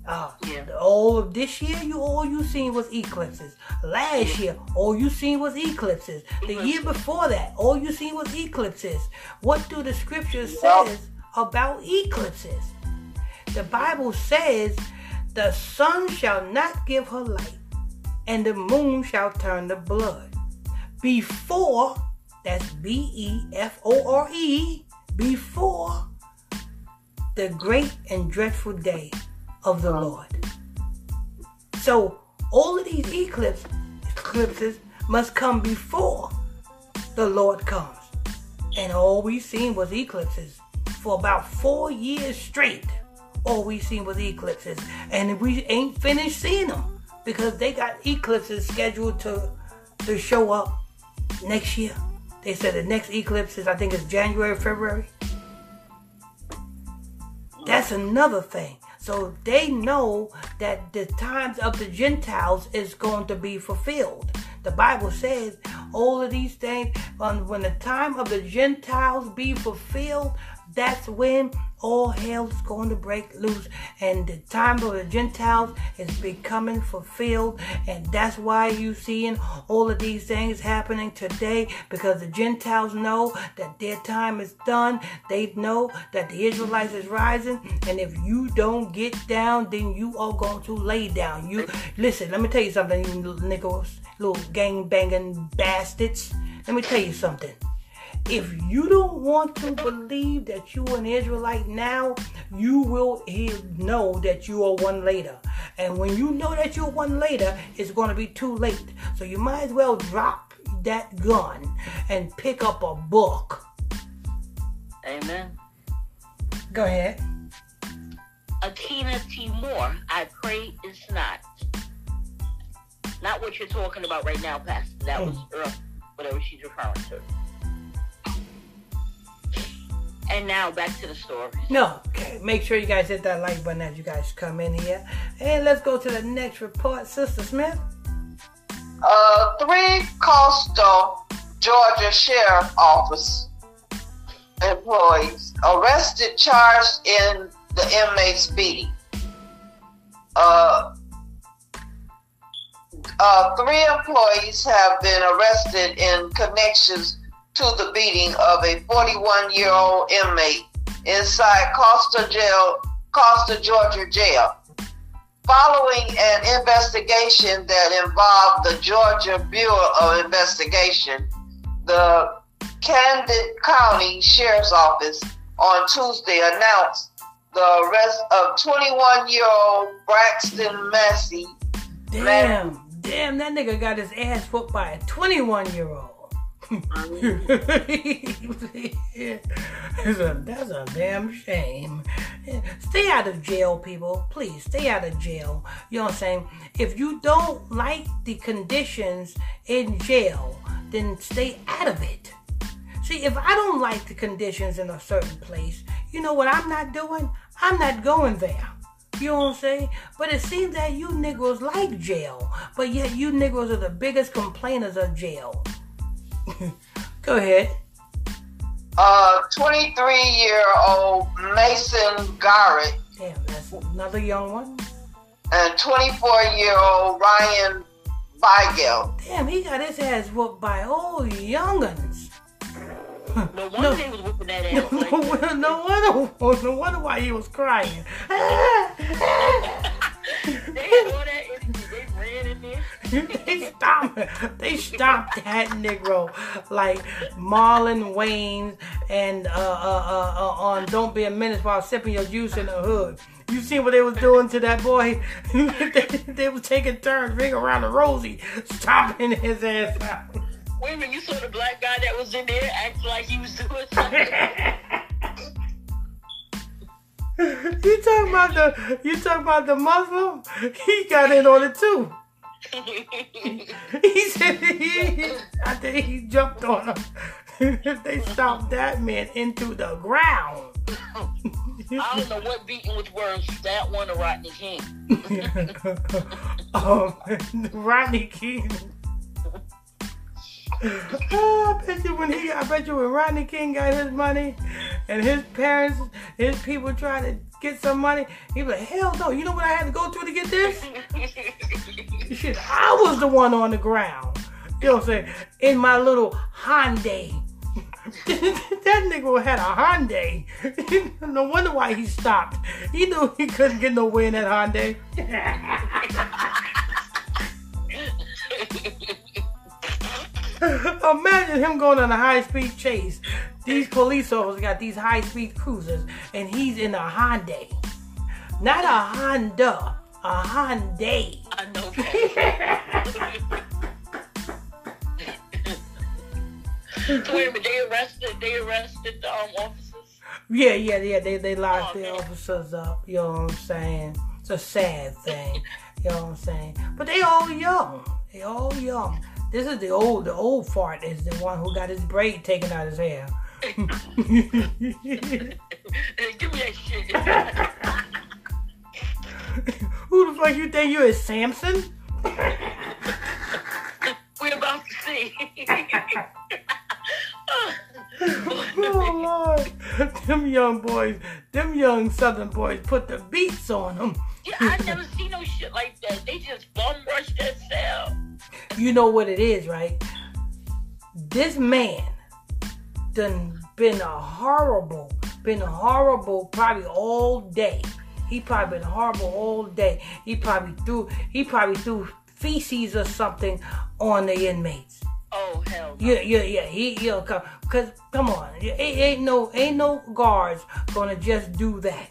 Uh, yeah. All of this year, you all you seen was eclipses. Last year, all you seen was eclipses. The year before that, all you seen was eclipses. What do the scriptures says about eclipses? The Bible says, "The sun shall not give her light, and the moon shall turn to blood before." That's B E F O R E. Before the great and dreadful day of the Lord. So all of these eclipses, eclipses must come before the Lord comes. And all we've seen was eclipses for about four years straight. All we've seen was eclipses. And we ain't finished seeing them because they got eclipses scheduled to to show up next year. They said the next eclipse is I think it's January, February. That's another thing. So they know that the times of the Gentiles is going to be fulfilled. The Bible says all of these things, when the time of the Gentiles be fulfilled, that's when all hell's going to break loose and the time of the Gentiles is becoming fulfilled. And that's why you seeing all of these things happening today because the Gentiles know that their time is done. They know that the Israelites is rising. And if you don't get down, then you are going to lay down. You listen, let me tell you something, you niggas, little gang banging bastards. Let me tell you something. If you don't want to believe that you are an Israelite now, you will know that you are one later. And when you know that you're one later, it's going to be too late. So you might as well drop that gun and pick up a book. Amen. Go ahead. Akina Moore, I pray it's not. Not what you're talking about right now, Pastor. That was hmm. whatever she's referring to. And now back to the story. No, okay. Make sure you guys hit that like button as you guys come in here. And let's go to the next report, Sister Smith. Uh, three coastal Georgia Sheriff Office employees arrested, charged in the inmate's beating. Uh, uh, three employees have been arrested in connections to the beating of a 41 year old inmate inside Costa Jail, Costa, Georgia jail. Following an investigation that involved the Georgia Bureau of Investigation, the Camden County Sheriff's Office on Tuesday announced the arrest of 21 year old Braxton Massey. Damn, damn, that nigga got his ass whooped by a 21 year old <laughs> a, that's a damn shame. Stay out of jail, people. Please stay out of jail. You know what I'm saying? If you don't like the conditions in jail, then stay out of it. See, if I don't like the conditions in a certain place, you know what I'm not doing? I'm not going there. You know what I'm saying? But it seems that you niggas like jail, but yet you niggas are the biggest complainers of jail. <laughs> Go ahead. Uh, 23 year old Mason Garrett Damn, that's another young one. and 24 year old Ryan Weigel. Damn, he got his ass whooped by old young'uns. No wonder No. they was whooping that ass. No, <laughs> ass like that. wonder- no wonder, no wonder why he was crying. <laughs> They had all that energy. They ran in there. They stopped. They stopped that Negro like Marlon Wayans and uh, uh, uh, uh, on "Don't Be a Menace" while sipping your juice in the hood. You see what they was doing to that boy? <laughs> they, they was taking turns, ring around the rosy, stomping his ass out. Wait a minute, you saw the black guy that was in there act like he was doing something. <laughs> you talking about the? You talking about the Muslim? He got in on it too. <laughs> He said he, I think he jumped on him. <laughs> they stomped that man into the ground. I don't know what beating was worse, that one or Rodney King. um, <laughs> Rodney King. Oh, I bet you when he, I bet you when Rodney King got his money, and his parents, his people tried to get some money, he was like, hell no. You know what I had to go through to get this? <laughs> Shit, I was the one on the ground. You know what I'm saying? In my little Hyundai. <laughs> that nigga had a Hyundai. <laughs> no wonder why he stopped. He knew he couldn't get nowhere in that Hyundai. <laughs> Imagine him going on a high speed chase. These police officers got these high speed cruisers, and he's in a Hyundai. Not a Honda, a Hyundai. I know so <laughs> wait a minute, they arrested they arrested the um, officers? Yeah, yeah, yeah. They they locked Oh, the officers up. You know what I'm saying? It's a sad thing. You know what I'm saying? But they all young. They all young. This is the old. The old fart is the one who got his braid taken out of his hair. Give me that shit. <laughs> who the fuck you think you is, Samson? We're about to see. <laughs> Oh Lord, them young boys, them young Southern boys put the beats on them. yeah, I never seen no shit like that. They just bum rush cell. You know what it is, right? This man done been a horrible, been horrible probably all day. He probably been horrible all day. He probably threw he probably threw feces or something on the inmates. Oh hell no. Yeah, yeah, yeah. He, he'll come. Cause come on, ain't, ain't no, ain't no guards gonna just do that.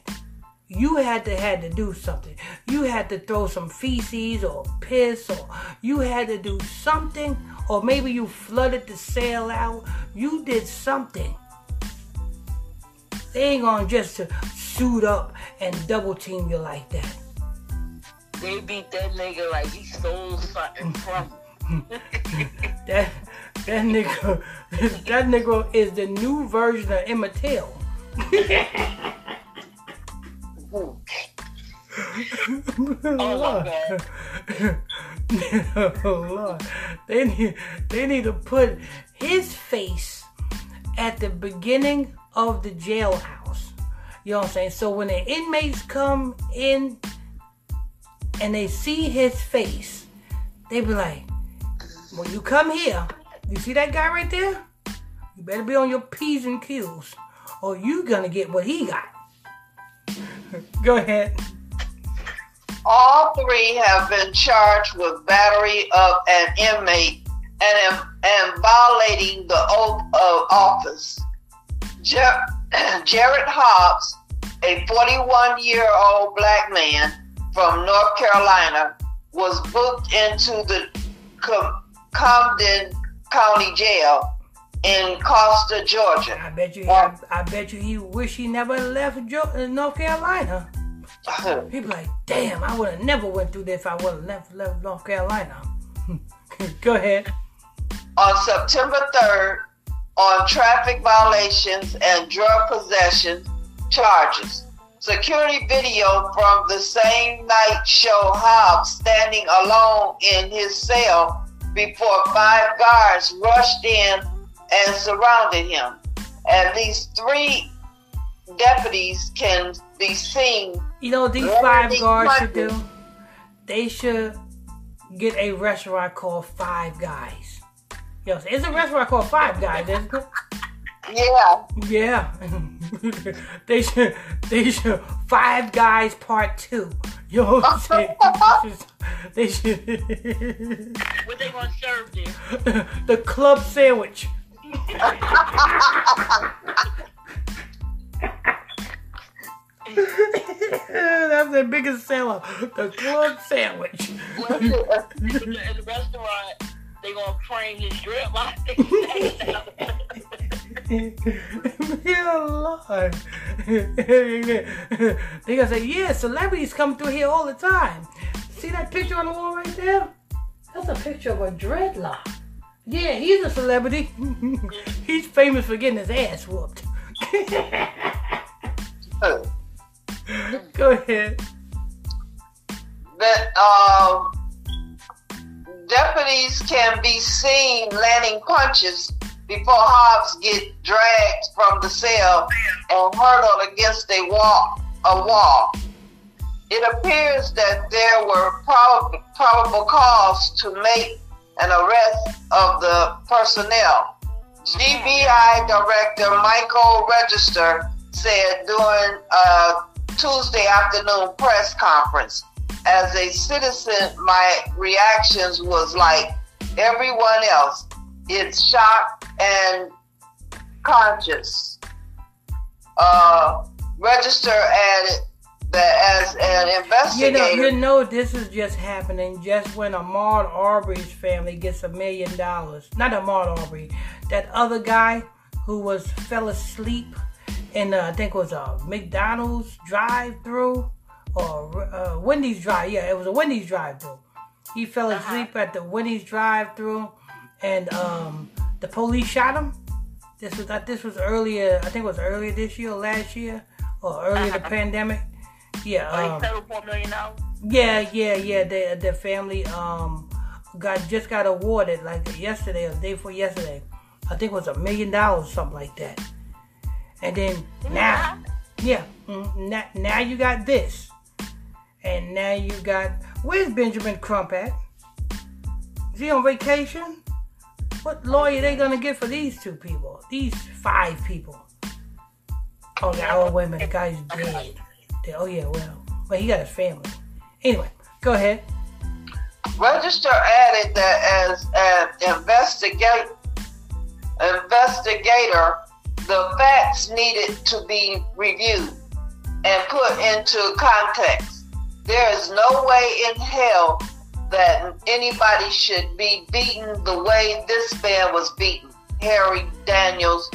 You had to had to do something. You had to throw some feces or piss, or you had to do something, or maybe you flooded the cell out. You did something. They ain't gonna just to suit up and double team you like that. They beat that nigga like he stole something from. <laughs> That that nigga, <laughs> that nigga is the new version of Emmett Till. <laughs> Oh oh <laughs> Lord. They need they need to put his face at the beginning of the jailhouse. You know what I'm saying? So when the inmates come in and they see his face, they be like, when you come here, you see that guy right there? You better be on your P's and Q's, or you gonna get what he got. <laughs> Go ahead. All three have been charged with battery of an inmate and, and violating the oath of office. Jer- <clears throat> Jared Hobbs, a 41 year old black man from North Carolina, was booked into the Com- Camden County Jail in Costa, Georgia. I bet you. I, I bet you he wish he never left jo- uh, North Carolina. He'd be like, damn, I would have never went through this if I would have left left North Carolina. <laughs> Go ahead. on September 3rd on traffic violations and drug possession charges. Security video from the same night show Hobbs standing alone in his cell before five guards rushed in and surrounded him. At least three deputies can be seen. You know these five guards should do? They should get a restaurant called Five Guys. Yo, it's a restaurant called Five Guys, isn't it? Yeah. Yeah. <laughs> they should they should Five Guys Part Two. Yo, <laughs> they should What they gonna serve there? <laughs> the club sandwich. <laughs> That's the biggest seller. The club sandwich. In the restaurant, they gonna frame his dreadlocks. yeah, Lord. they gonna say, yeah, celebrities come through here all the time. See that picture on the wall right there? That's a picture of a dreadlock. Yeah, he's a celebrity. <laughs> he's famous for getting his ass whooped. <laughs> oh. Go ahead. That uh, deputies can be seen landing punches before Hobbs get dragged from the cell and hurtled against a wall. A wall. It appears that there were prob- probable cause to make an arrest of the personnel. GBI Director Michael Register said during a Tuesday afternoon press conference, as a citizen, my reactions was like everyone else. It's shock and conscious. Uh, Register added that as an You know, you know, this is just happening just when Ahmaud Arbery's family gets a million dollars. Not Ahmaud Arbery, that other guy who was fell asleep in uh, I think it was a McDonald's drive-through or uh, Wendy's drive. Yeah, it was a Wendy's drive-through. He fell asleep at the Wendy's drive-through, and um, the police shot him. This was this was earlier. I think it was earlier this year, or last year, or earlier the Uh-huh. pandemic. Yeah. Oh, Um, settled for a million dollars. yeah, yeah, yeah. The the family um got just got awarded like yesterday or the day before yesterday. I think it was a million dollars, something like that. And then now, yeah, mm, now, now you got this, and now you got where's Benjamin Crump at? Is he on vacation? What lawyer they gonna get for these two people? These five people? Oh, oh wait a minute, the guy's dead. Oh yeah, well, well he got his family. Anyway, go ahead. Register added that as an investigate, investigator, the facts needed to be reviewed and put into context. There is no way in hell that anybody should be beaten the way this man was beaten. Harry Daniels,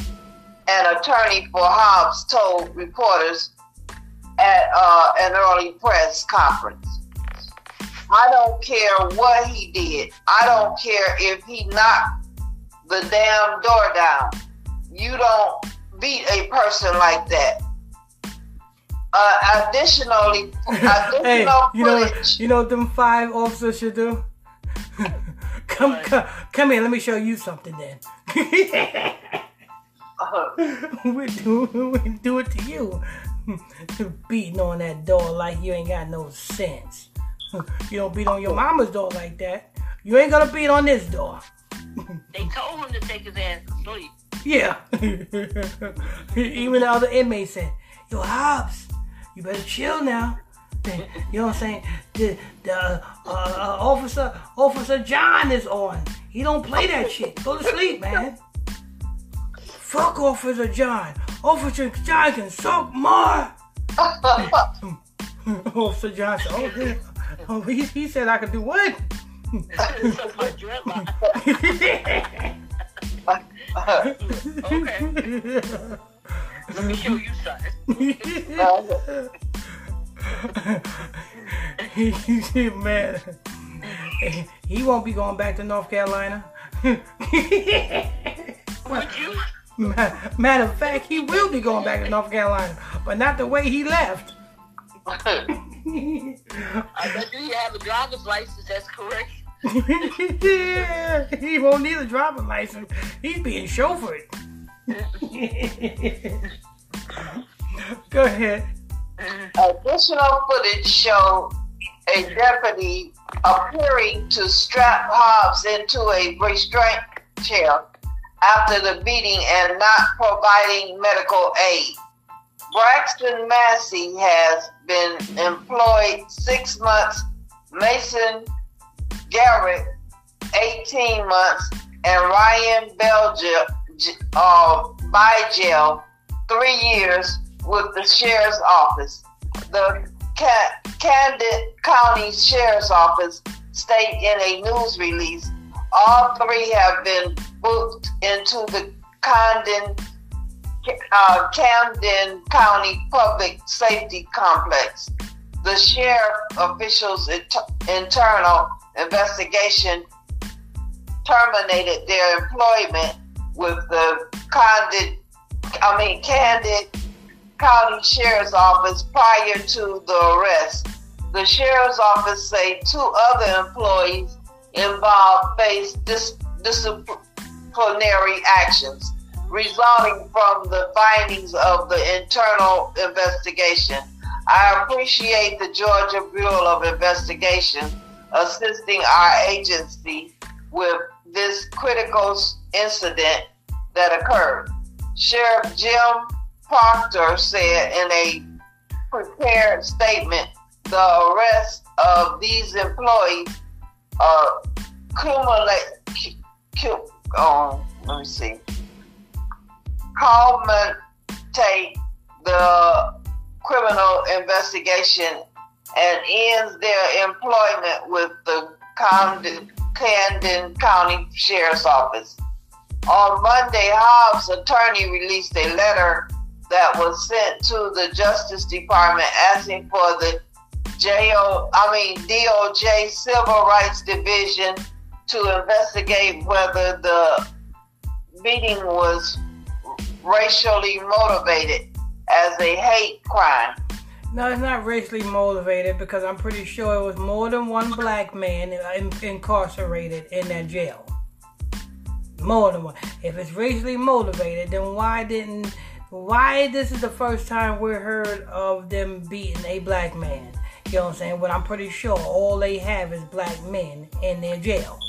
an attorney for Hobbs, told reporters at uh, an early press conference. I don't care what he did. I don't care if he knocked the damn door down. You don't beat a person like that. Uh, additionally, <laughs> additional hey, you know, what- you know what them five officers should do? <laughs> come, come, come here. Let me show you something. Then <laughs> we do, we do it to you. <laughs> Beating on that door like you ain't got no sense. <laughs> You don't beat on your mama's door like that. You ain't gonna beat on this door. <laughs> They told him to take his ass to sleep. Yeah. Even the other inmates said, Yo, Hobbs, you better chill now. You know what I'm saying? The, the uh, uh, officer, Officer John is on. He don't play that shit. Go to sleep, man. Fuck Officer John. <laughs> Officer John can suck more. Officer John said, oh, yeah. oh he, he said I could do what? my <laughs> dreadlock. Okay, let me show you something. Man, <laughs> he won't be going back to North Carolina. Would you? Matter of fact, he will be going back to North Carolina, but not the way he left. <laughs> I bet you have a driver's license. That's correct. yeah, <laughs> he won't need a driver's license. He's being chauffeured. <laughs> Go ahead. Additional footage showed a deputy appearing to strap Hobbs into a restraint chair after the beating and not providing medical aid. Braxton Massey has been employed six months, Mason Garrett 18 months, and Ryan Belgium uh, Bygel three years with the sheriff's office. The Camden County Sheriff's Office state in a news release all three have been booked into the Camden, uh, Camden County Public Safety Complex. The sheriff officials' internal investigation terminated their employment with the Camden, I mean Camden County Sheriff's Office prior to the arrest. The Sheriff's Office say two other employees involved faced dis- disciplinary actions resulting from the findings of the internal investigation. I appreciate the Georgia Bureau of Investigation assisting our agency with this critical incident that occurred. Sheriff Jim Proctor said in a prepared statement the arrest of these employees uh, cumulate, um, let me see, culminate the criminal investigation and ends their employment with the Camden, County Sheriff's Office. On Monday, Hobbs' attorney released a letter that was sent to the Justice Department asking for the JO, I mean DOJ Civil Rights Division to investigate whether the beating was racially motivated as a hate crime. No, it's not racially motivated because I'm pretty sure it was more than one black man incarcerated in that jail. More than one. If it's racially motivated, then why didn't why this is the first time we heard of them beating a black man? You know what I'm saying? But I'm pretty sure all they have is black men in their jail.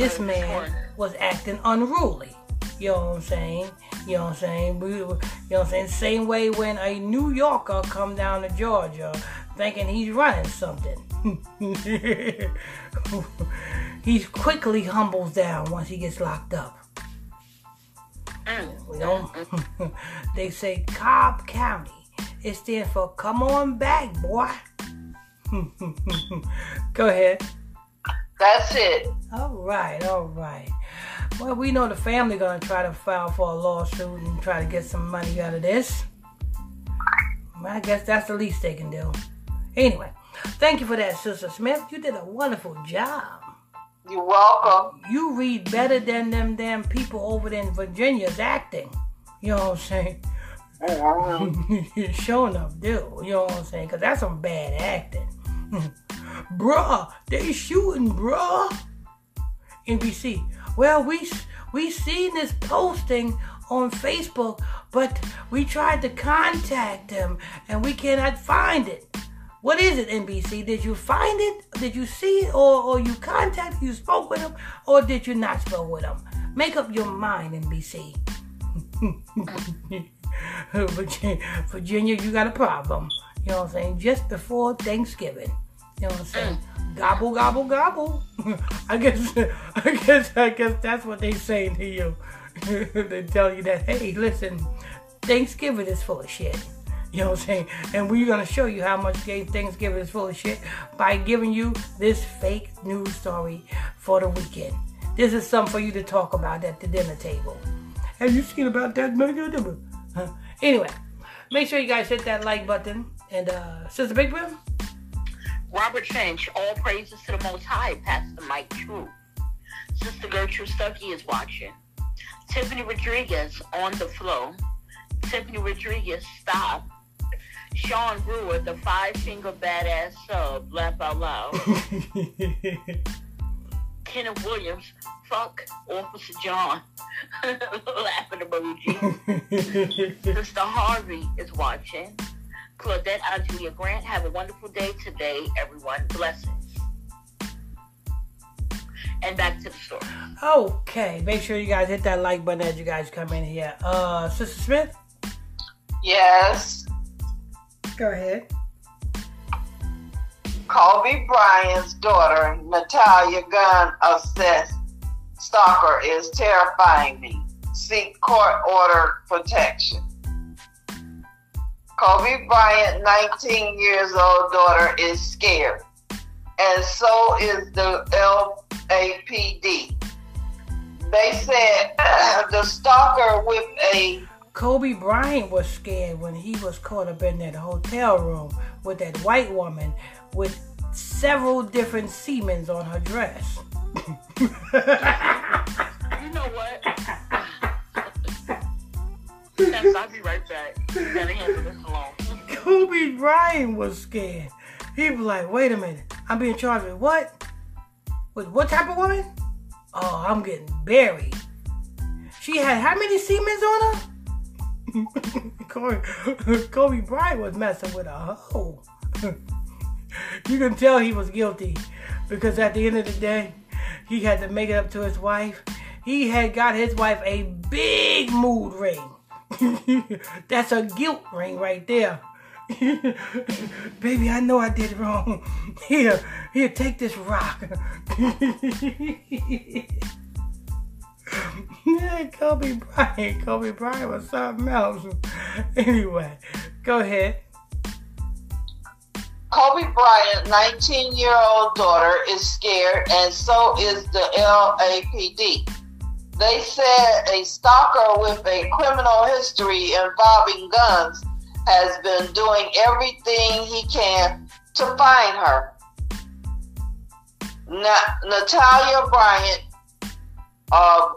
This man was acting unruly. You know what I'm saying? You know what I'm saying? We, you know what I'm saying? Same way when a New Yorker come down to Georgia thinking he's running something. <laughs> he quickly humbles down once he gets locked up. Mm. We don't. <laughs> they say Cobb County. It stands for "Come on back, boy." <laughs> Go ahead. That's it. All right, all right. Well, we know the family gonna try to file for a lawsuit and try to get some money out of this. I guess that's the least they can do. Anyway, thank you for that, Sister Smith. You did a wonderful job. You're welcome. You read better than them damn people over there in Virginia's acting. You know what I'm saying? Mm-hmm. <laughs> Showing up, dude. You know what I'm saying? Because that's some bad acting. <laughs> bruh, they shooting, bruh. NBC. Well, we we seen this posting on Facebook, but we tried to contact them and we cannot find it. What is it, NBC? Did you find it? Did you see it? Or, or you contacted, you spoke with them? Or did you not speak with them? Make up your mind, NBC. <laughs> Virginia, you got a problem. You know what I'm saying? Just before Thanksgiving. You know what I'm saying? Mm. Gobble, gobble, gobble. <laughs> I guess, I guess, I guess that's what they're saying to you. <laughs> they tell you that, hey, listen, Thanksgiving is full of shit. You know what I'm saying? And we're gonna show you how much gay Thanksgiving is full of shit by giving you this fake news story for the weekend. This is something for you to talk about at the dinner table. Have you seen about that? Huh? Anyway, make sure you guys hit that like button. And uh Sister Big Bill? Robert Finch, all praises to the Most High, Pastor Mike True. Sister Gertrude Stuckey is watching. Tiffany Rodriguez on the flow. Tiffany Rodriguez stop. Sean Brewer, the five finger badass sub, laugh out loud. <laughs> Kenneth Williams, fuck Officer John, <laughs> laughing emoji. <laughs> Sister Harvey is watching. Claudette Ajulia Grant, have a wonderful day today, everyone. Blessings. And back to the story. Okay, make sure you guys hit that like button as you guys come in here. Uh, Sister Smith, Yes. go ahead. Kobe Bryant's daughter, Natalia Gunn, assessed stalker is terrifying me. Seek court order protection. Kobe Bryant, 19 years old daughter, is scared. And so is the LAPD. They said <clears throat> the stalker with a Kobe Bryant was scared when he was caught up in that hotel room with that white woman with several different semens on her dress. <laughs> You know what? I'll be right back. You gotta handle this alone. Kobe Bryant was scared. He was like, wait a minute, I'm being charged with what? With what type of woman? Oh, I'm getting buried. She had how many semens on her? <laughs> Kobe, Kobe Bryant was messing with a hoe. <laughs> you can tell he was guilty because at the end of the day, he had to make it up to his wife. He had got his wife a big mood ring. <laughs> That's a guilt ring right there. <laughs> Baby, I know I did wrong. <laughs> Here, here, take this rock. yeah, Kobe Bryant. Kobe Bryant was something else. Anyway, go ahead. Kobe Bryant, 19 year old daughter, is scared, and so is the LAPD. They said a stalker with a criminal history involving guns has been doing everything he can to find her. Na- Natalia Bryant uh,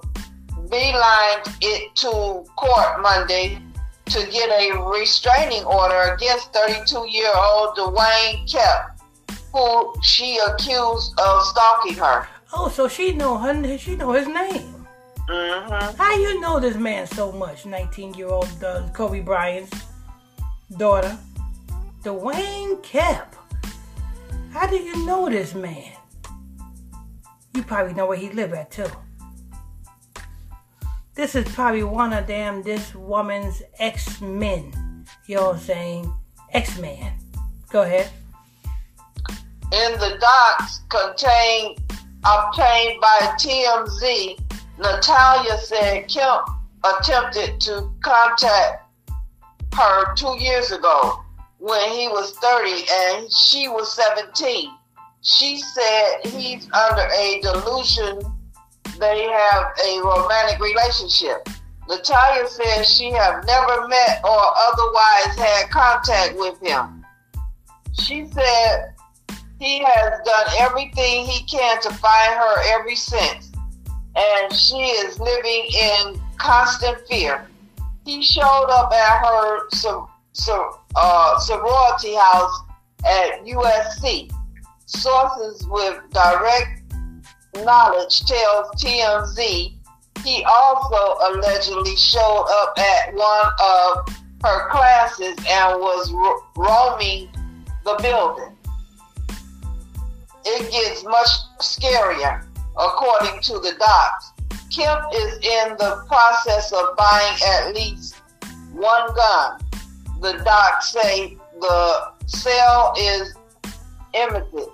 beelined it to court Monday to get a restraining order against 32 year old Dwayne Kemp, who she accused of stalking her. Oh, so she know her, she know his name. Mm-hmm. How you know this man so much? 19 year old uh, Kobe Bryant's daughter, Dwayne Kemp. How do you know this man? You probably know where he live at too. This is probably one of them this woman's ex men. You know what I'm saying? X Man. Go ahead. In the docs contained obtained by TMZ, Natalia said Kemp attempted to contact her two years ago when he was 30 and she was 17. She said he's under a delusion they have a romantic relationship. Natalia says she have never met or otherwise had contact with him. She said he has done everything he can to find her ever since, and she is living in constant fear. He showed up at her uh, sorority house at USC. Sources with direct knowledge tells TMZ he also allegedly showed up at one of her classes and was ro- roaming the building. It gets much scarier, according to the docs. Kemp is in the process of buying at least one gun. The docs say the sale is imminent.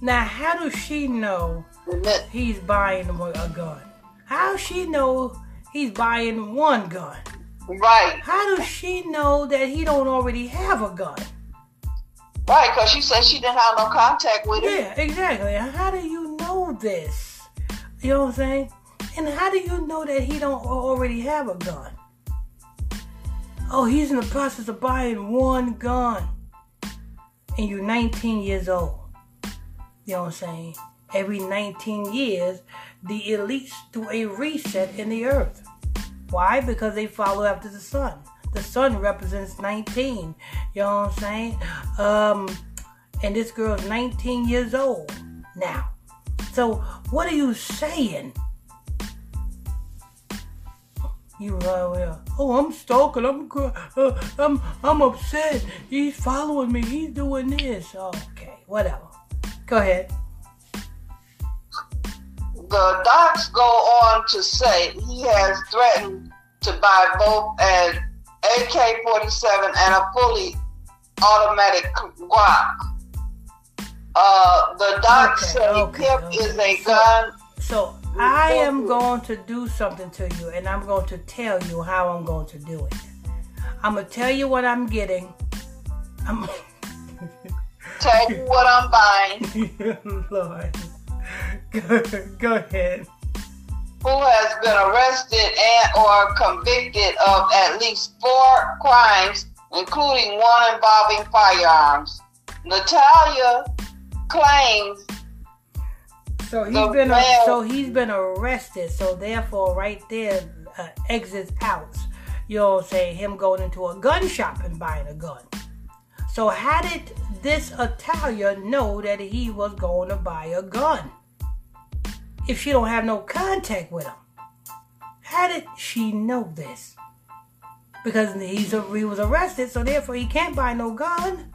Now, how does she know he's buying a gun? How she know he's buying one gun? Right, How does she know that he don't already have a gun? right, because she said she didn't have no contact with him. Yeah, exactly. How do you know this? You know what I'm saying? And how do you know that he don't already have a gun? Oh, he's in the process of buying one gun. And you're 19 years old. You know what I'm saying? Every 19 years, the elites do a reset in the earth. Why? Because they follow after the sun. The sun represents 19. You know what I'm saying? Um, and this girl's 19 years old now. So what are you saying? You uh, oh, I'm stalking. I'm uh, I'm I'm upset. He's following me. He's doing this. Okay, whatever. Go ahead. The docs go on to say he has threatened to buy both an AK-47 and a fully automatic Glock. Uh, the docs Okay, okay, okay. is a So- gun. So I am going to do something to you, and I'm going to tell you how I'm going to do it. I'm gonna tell you what I'm getting. I'm <laughs> Tell you what I'm buying. <laughs> Lord. Go, go ahead. Who has been arrested and or convicted of at least four crimes, including one involving firearms. Natalia claims So he's been so he's been arrested. So therefore, right there, uh, exits out. You know, what him going into a gun shop and buying a gun. So how did this Italia know that he was going to buy a gun? If she don't have no contact with him, how did she know this? Because he's a, he was arrested, so therefore he can't buy no gun.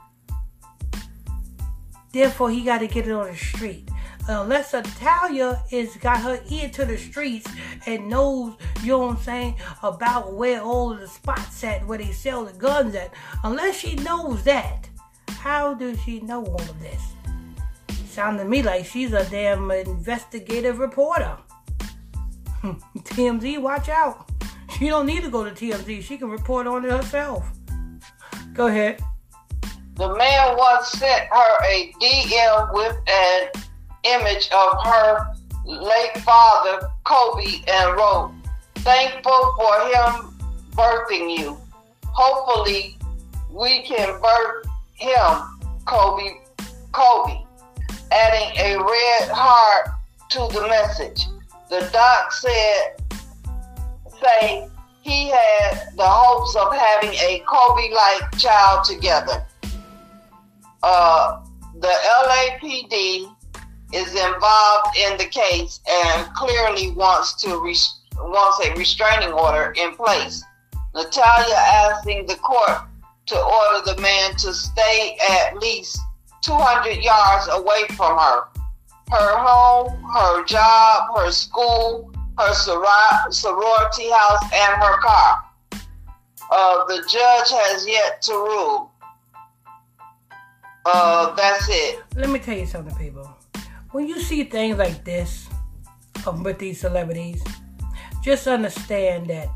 Therefore, he got to get it on the street. Unless Italia is got her ear to the streets and knows, you know what I'm saying, about where all of the spots at, where they sell the guns at. Unless she knows that, how does she know all of this? Sound to me like she's a damn investigative reporter. <laughs> TMZ, watch out. She don't need to go to TMZ. She can report on it herself. Go ahead. The man once sent her a DM with an image of her late father, Kobe, and wrote, Thankful for him birthing you. Hopefully, we can birth him, Kobe, Kobe, adding a red heart to the message. The doc said, say he had the hopes of having a Kobe-like child together. Uh, the LAPD is involved in the case and clearly wants to res- wants a restraining order in place. Natalia asking the court to order the man to stay at least 200 yards away from her. Her home, her job, her school, her soror- sorority house, and her car. Uh, the judge has yet to rule. Uh, that's it. Let me tell you something, people. When you see things like this um, with these celebrities, just understand that.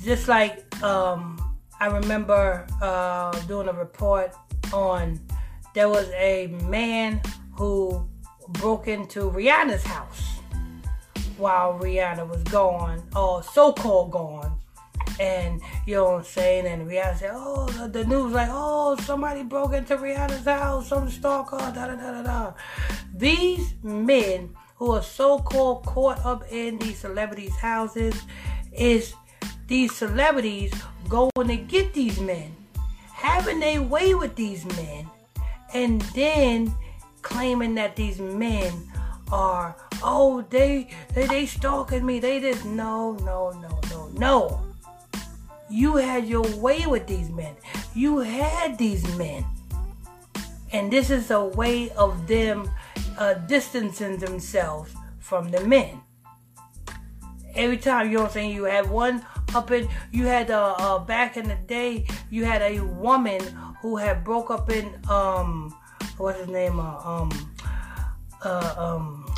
Just like um, I remember uh, doing a report on, there was a man who broke into Rihanna's house while Rihanna was gone, or so-called gone. And you know what I'm saying? And Rihanna said, "Oh, the, the news like, oh, somebody broke into Rihanna's house, some stalker, da da da da da." These men who are so-called caught up in these celebrities' houses is these celebrities going to get these men, having their way with these men, and then claiming that these men are, oh, they they they stalking me. They just no no no no no. You had your way with these men. You had these men. And this is a way of them uh, distancing themselves from the men. Every time, you know what I'm saying, you had one up in, you had, uh, uh, back in the day, you had a woman who had broke up in, um, what's his name, uh, um, uh, um,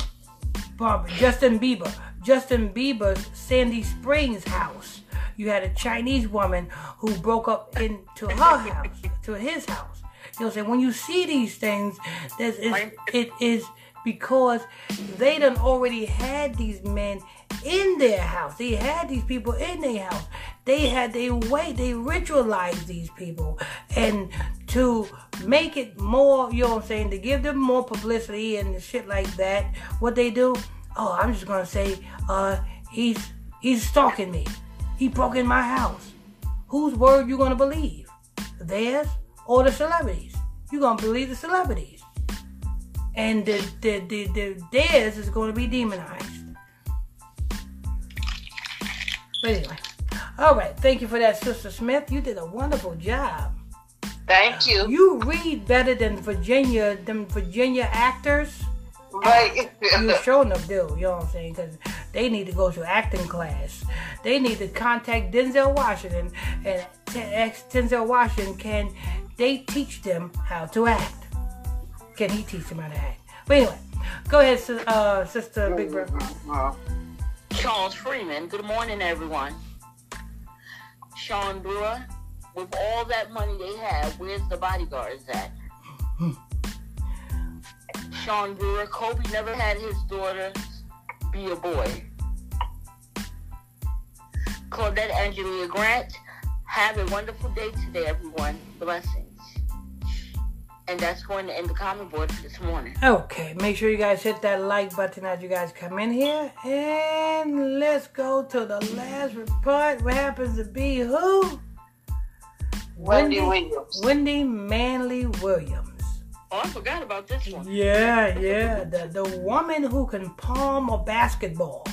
Bob, Justin Bieber. Justin Bieber's Sandy Springs house. You had a Chinese woman who broke up into her house, to his house. You know what I'm saying? When you see these things, there's, it's, it is because they done already had these men in their house. They had these people in their house. They had their way. They ritualized these people. And to make it more, you know what I'm saying, to give them more publicity and shit like that, what they do, oh, I'm just gonna say, uh, he's he's stalking me. He broke in my house. Whose word you gonna believe? Theirs or the celebrities? You gonna believe the celebrities. And the, the, the, the theirs is gonna be demonized. But anyway. All right. Thank you for that, Sister Smith. You did a wonderful job. Thank you. You read better than Virginia, them Virginia actors. Right. You sure enough do. You know what I'm saying? Because they need to go to acting class. They need to contact Denzel Washington and ask Denzel Washington can they teach them how to act? Can he teach them how to act? But anyway, go ahead, uh, Sister Big Brother. Charles Freeman. Good morning, everyone. Sean Brewer. With all that money they have, where's the bodyguards at? Sean Brewer. Kobe never had his daughter be a boy. Claudette Angelia Grant. Have a wonderful day today, everyone. Blessings. And that's going to end the comment board for this morning. Okay, make sure you guys hit that like button as you guys come in here. And let's go to the last report. What happens to be who? Wendy Williams. Wendy Manley Williams. Oh, I forgot about this one. Yeah, yeah. The the woman who can palm a basketball.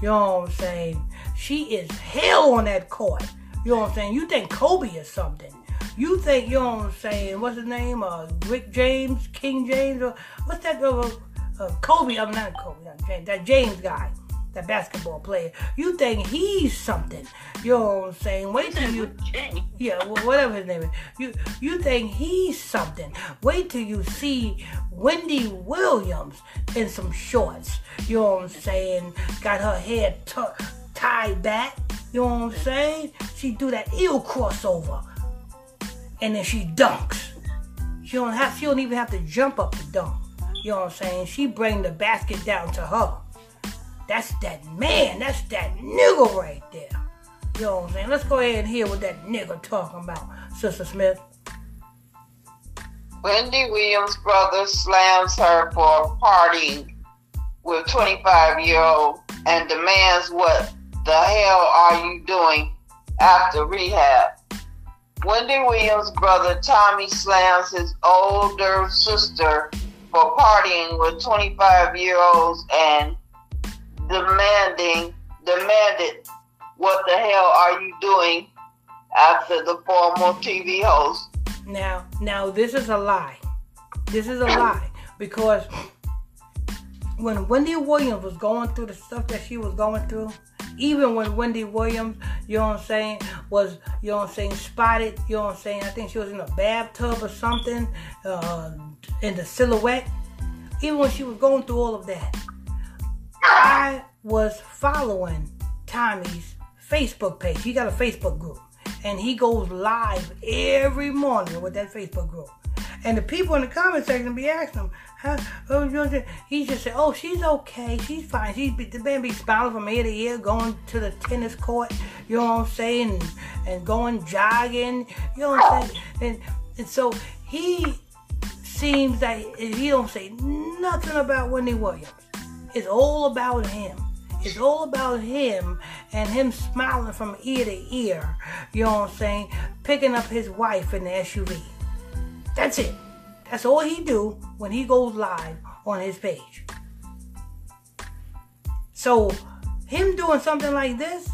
You know what I'm saying? She is hell on that court. You know what I'm saying? You think Kobe is something. You think, you know what I'm saying, what's his name? Uh, Rick James, King James, or what's that? Uh, uh, Kobe, I'm not Kobe, not James, that James guy, that basketball player. You think he's something. You know what I'm saying? Wait till you. <laughs> Yeah, wh- whatever his name is. You you think he's something. Wait till you see Wendy Williams in some shorts. You know what I'm saying? Got her hair t- tied back. You know what I'm saying? She do that eel crossover. And then she dunks. She don't have she don't even have to jump up to dunk. You know what I'm saying? She bring the basket down to her. That's that man. That's that nigga right there. You know what I'm saying? Let's go ahead and hear what that nigga talking about, Sister Smith. Wendy Williams' brother slams her for partying with 25 year old and demands what the hell are you doing after rehab? Wendy Williams' brother Tommy slams his older sister for partying with 25 year olds and demanding demanded what the hell are you doing after the former TV host Now, now this is a lie. This is a <coughs> lie because when Wendy Williams was going through the stuff that she was going through, even when Wendy Williams, you know what I'm saying, was you know what I'm saying spotted, you know what I'm saying. I think she was in a bathtub or something, uh, in the silhouette. Even when she was going through all of that, I was following Tommy's Facebook page. He got a Facebook group. And he goes live every morning with that Facebook group. And the people in the comment section be asking him, how, oh, he just said, oh, she's okay. She's fine. She's be, the man be smiling from ear to ear, going to the tennis court, you know what I'm saying, and, and going jogging, you know what I'm saying. And, and so he seems that he don't say nothing about Wendy Williams. It's all about him. It's all about him and him smiling from ear to ear. You know what I'm saying? Picking up his wife in the SUV. That's it. That's all he do when he goes live on his page. So him doing something like this,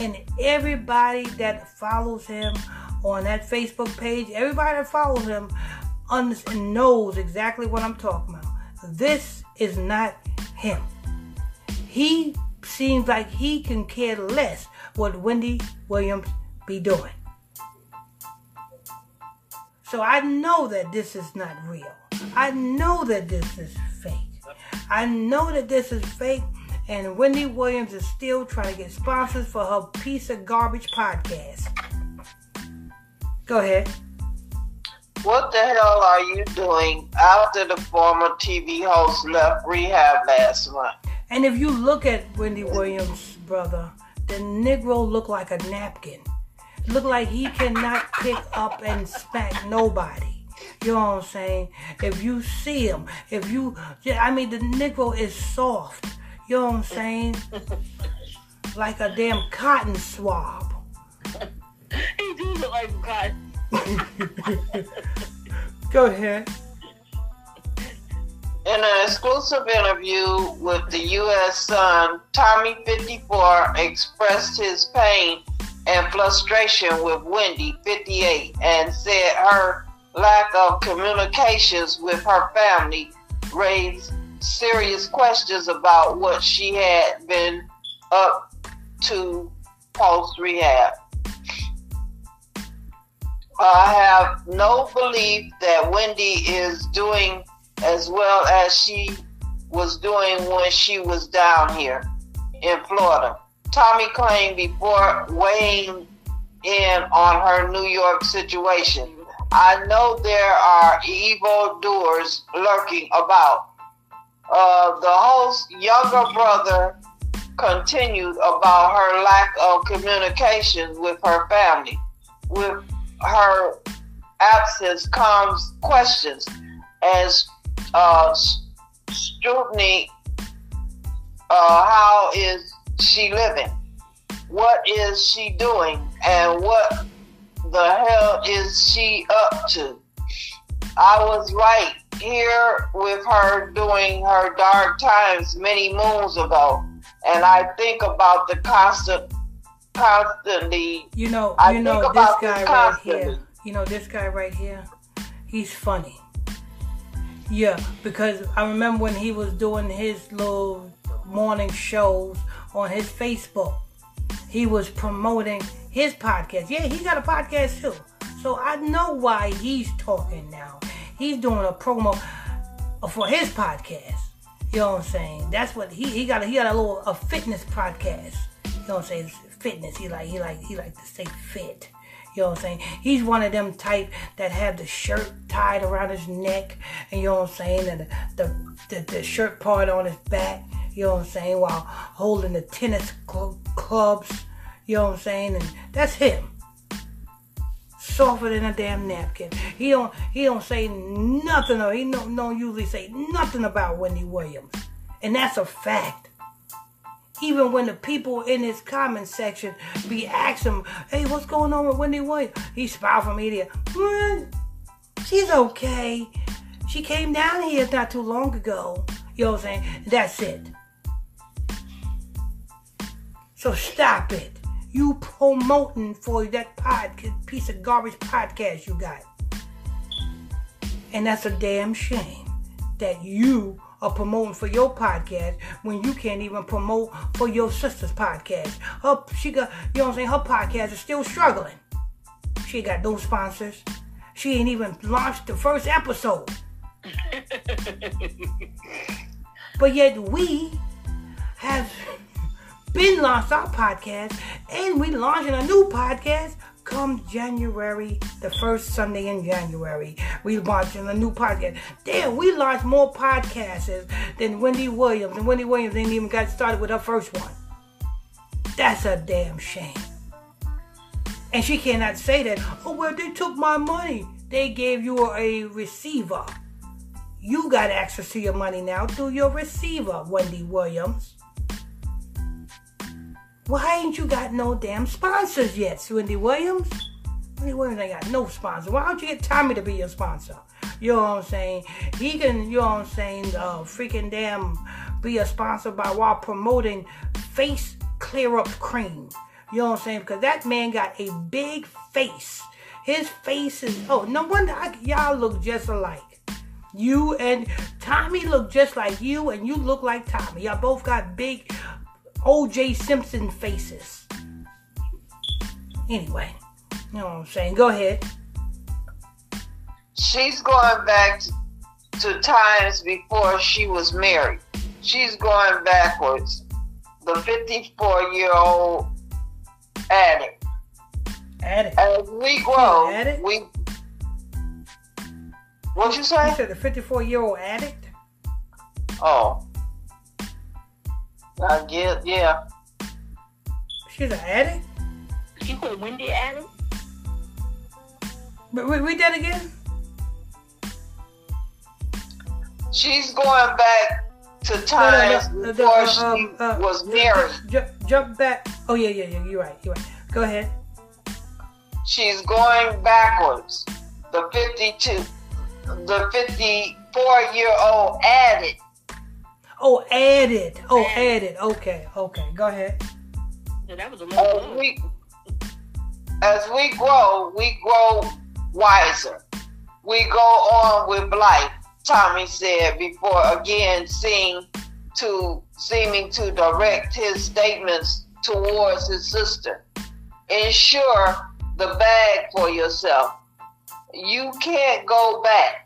and everybody that follows him on that Facebook page, everybody that follows him knows exactly what I'm talking about. This is not him. He seems like he can care less what Wendy Williams be doing. So I know that this is not real. I know that this is fake. I know that this is fake, and Wendy Williams is still trying to get sponsors for her piece of garbage podcast. Go ahead. What the hell are you doing after the former TV host left rehab last month? And if you look at Wendy Williams' brother, the Negro look like a napkin. Look like he cannot pick up and smack nobody. You know what I'm saying? If you see him, if you, yeah, I mean, the Negro is soft. You know what I'm saying? <laughs> like a damn cotton swab. he do look like a cotton. Go ahead. In an exclusive interview with the U.S. Sun, Tommy 54 expressed his pain and frustration with Wendy 58 and said her lack of communications with her family raised serious questions about what she had been up to post rehab. I have no belief that Wendy is doing as well as she was doing when she was down here in Florida. Tommy claimed before weighing in on her New York situation. I know there are evil doers lurking about. Uh, the host's younger brother continued about her lack of communication with her family. With her absence comes questions as uh, scrutiny. Uh, how is she living? What is she doing? And what the hell is she up to? I was right here with her during her dark times many moons ago. And I think about the constant, constantly. You know, I you know this guy right here. You know this guy right here. He's funny. Yeah, because I remember when he was doing his little morning shows on his Facebook. He was promoting his podcast. Yeah, he got a podcast too. So I know why he's talking now. He's doing a promo for his podcast. You know what I'm saying? That's what he he got. A, he got a little a fitness podcast. You know what I'm saying? Fitness. He like he like he like to stay fit. You know what I'm saying? He's one of them type that have the shirt tied around his neck, and you know what I'm saying, and the the, the, the shirt part on his back. You know what I'm saying? While holding the tennis cl- clubs. You know what I'm saying? And that's him. Softer than a damn napkin. He don't he don't say nothing or he don't, don't usually say nothing about Wendy Williams. And that's a fact. Even when the people in his comment section be asking him, hey, what's going on with Wendy Williams? He smile from media. "Mm, she's okay. She came down here not too long ago. You know what I'm saying? That's it. So stop it. You promoting for that piece of garbage podcast you got. And that's a damn shame that you are promoting for your podcast when you can't even promote for your sister's podcast. Her, she got, you know what I'm saying? Her podcast is still struggling. She ain't got no sponsors. She ain't even launched the first episode. <laughs> but yet we have been launched our podcast and we launching a new podcast come January, the first Sunday in January. We launching a new podcast. Damn, we launched more podcasts than Wendy Williams, and Wendy Williams ain't even got started with her first one. That's a damn shame. And she cannot say that, oh, well, they took my money. They gave you a receiver. You got access to your money now through your receiver, Wendy Williams. Why ain't you got no damn sponsors yet, Wendy Williams? Wendy Williams ain't got no sponsor. Why don't you get Tommy to be your sponsor? You know what I'm saying? He can, you know what I'm saying, uh, freaking damn be a sponsor by while promoting face clear up cream. You know what I'm saying? Because that man got a big face. His face is, oh, no wonder I, y'all look just alike. You and Tommy look just like you, and you look like Tommy. Y'all both got big OJ Simpson faces. Anyway, you know what I'm saying? Go ahead. She's going back to, times before she was married. She's going backwards. The 54 year old addict. Addict. As we grow, addict? we. What'd you You said a 54 year old addict? Oh. I get, yeah. She's an addict? You call Wendy Adam? But we, read that again? She's going back to times No, no, no, before uh, she um, uh, was ju- married. ju- jump back. Oh yeah, yeah, yeah. You're right. You're right. Go ahead. She's going backwards. The 52, the 54 year old added. Oh, added. Oh, added. Okay, okay. Go ahead. Yeah, that was a As we, as we grow, we grow wiser. We go on with life, Tommy said before again seeing to seeming to direct his statements towards his sister. Ensure the bag for yourself. You can't go back.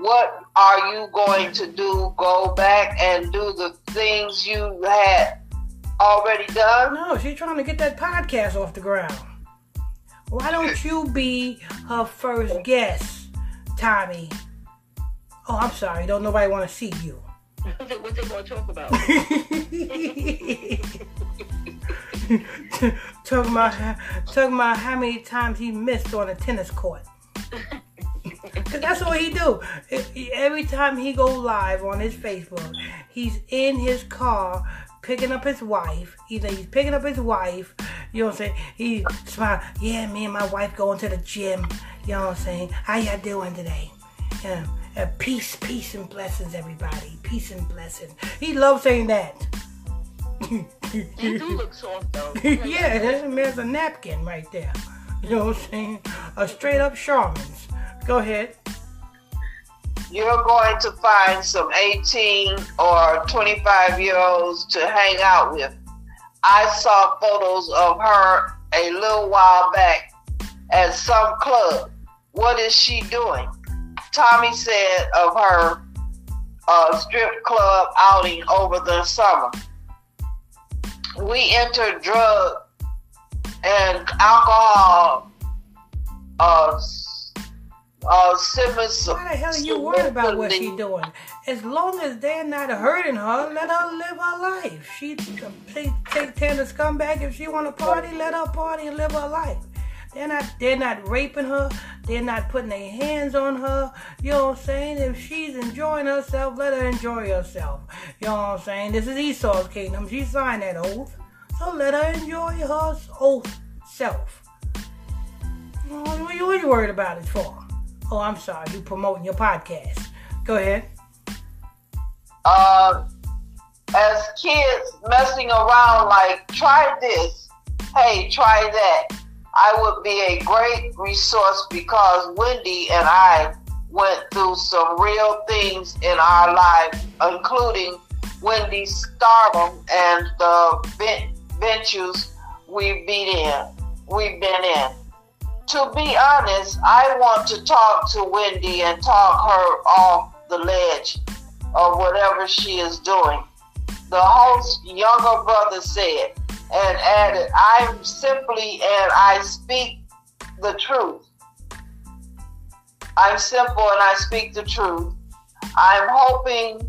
What are you going to do? Go back and do the things you had already done? No, she's trying to get that podcast off the ground. Why don't you be her first guest, Tommy? Oh, I'm sorry. Don't nobody want to see you. What's they, what they gonna talk about? <laughs> talking about how- talking about how many times he missed on a tennis court. <laughs> <laughs> Cause that's what he do. Every time he go live on his Facebook, he's in his car picking up his wife. Either he's picking up his wife, you know what I'm saying? He smile, yeah, me and my wife going to the gym. You know what I'm saying? How y'all doing today? Yeah. Uh, peace, peace and blessings, everybody. Peace and blessings. He loves saying that. They do look soft though. <laughs> yeah, that man's a napkin right there. You know what I'm saying? A straight up Charmin's. Go ahead. You're going to find some 18 or 25 year olds to hang out with. I saw photos of her a little while back at some club. What is she doing? Tommy said of her uh, strip club outing over the summer. We entered drug and alcohol uh, uh, Simmons. Why the hell are you worried about what she's doing? As long as they're not hurting her, let her live her life. She take take to scumbag. If she want to party, let her party and live her life. They're not they're not raping her. They're not putting their hands on her. You know what I'm saying? If she's enjoying herself, let her enjoy herself. You know what I'm saying? This is Esau's kingdom. She signed that oath. So let her enjoy her oath self. What you, what you worried about it for? Oh, I'm sorry. You promoting your podcast. Go ahead. uh, as kids messing around like try this hey try that i would be a great resource because wendy and i went through some real things in our life including wendy's stardom and the ventures we've been in we've been in to be honest i want to talk to wendy and talk her off the ledge of whatever she is doing. The host's younger brother said and added, I'm simply and I speak the truth. I'm simple and I speak the truth. I'm hoping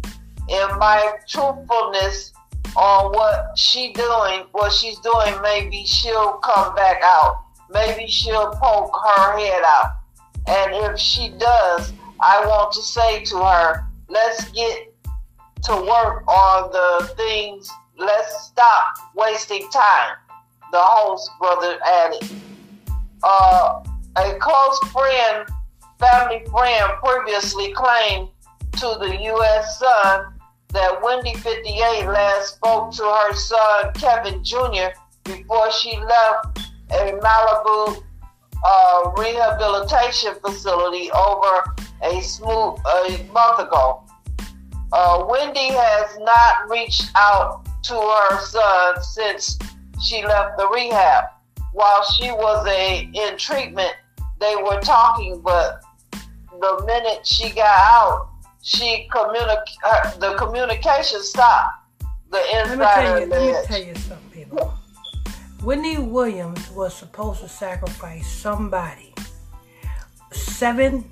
in my truthfulness on what she doing, what she's doing, maybe she'll come back out. Maybe she'll poke her head out. And if she does, I want to say to her, let's get to work on the things. Let's stop wasting time. The host brother added. Uh, a close friend, family friend, previously claimed to the U.S. Sun that Wendy 58 last spoke to her son Kevin Jr. before she left a Malibu uh, rehabilitation facility over a smooth a month ago. Uh, Wendy has not reached out to her son since she left the rehab. While she was a in treatment, they were talking, but the minute she got out, she communic- uh, the communication stopped. The Let me tell insider you. Let me tell you something. Whitney Williams was supposed to sacrifice somebody. Seven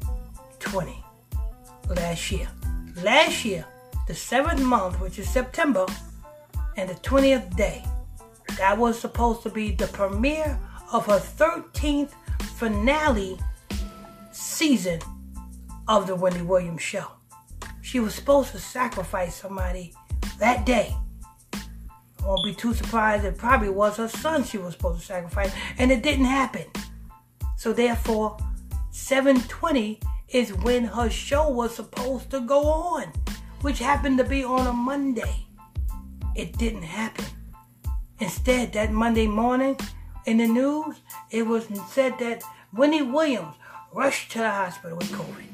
twenty last year. Last year, the seventh month, which is September, and the twentieth day. That was supposed to be the premiere of her thirteenth finale season of the Wendy Williams show. She was supposed to sacrifice somebody that day. Won't be too surprised. It probably was her son she was supposed to sacrifice, and it didn't happen. So therefore, 720 is when her show was supposed to go on, which happened to be on a Monday. It didn't happen. Instead, that Monday morning in the news, it was said that Winnie Williams rushed to the hospital with COVID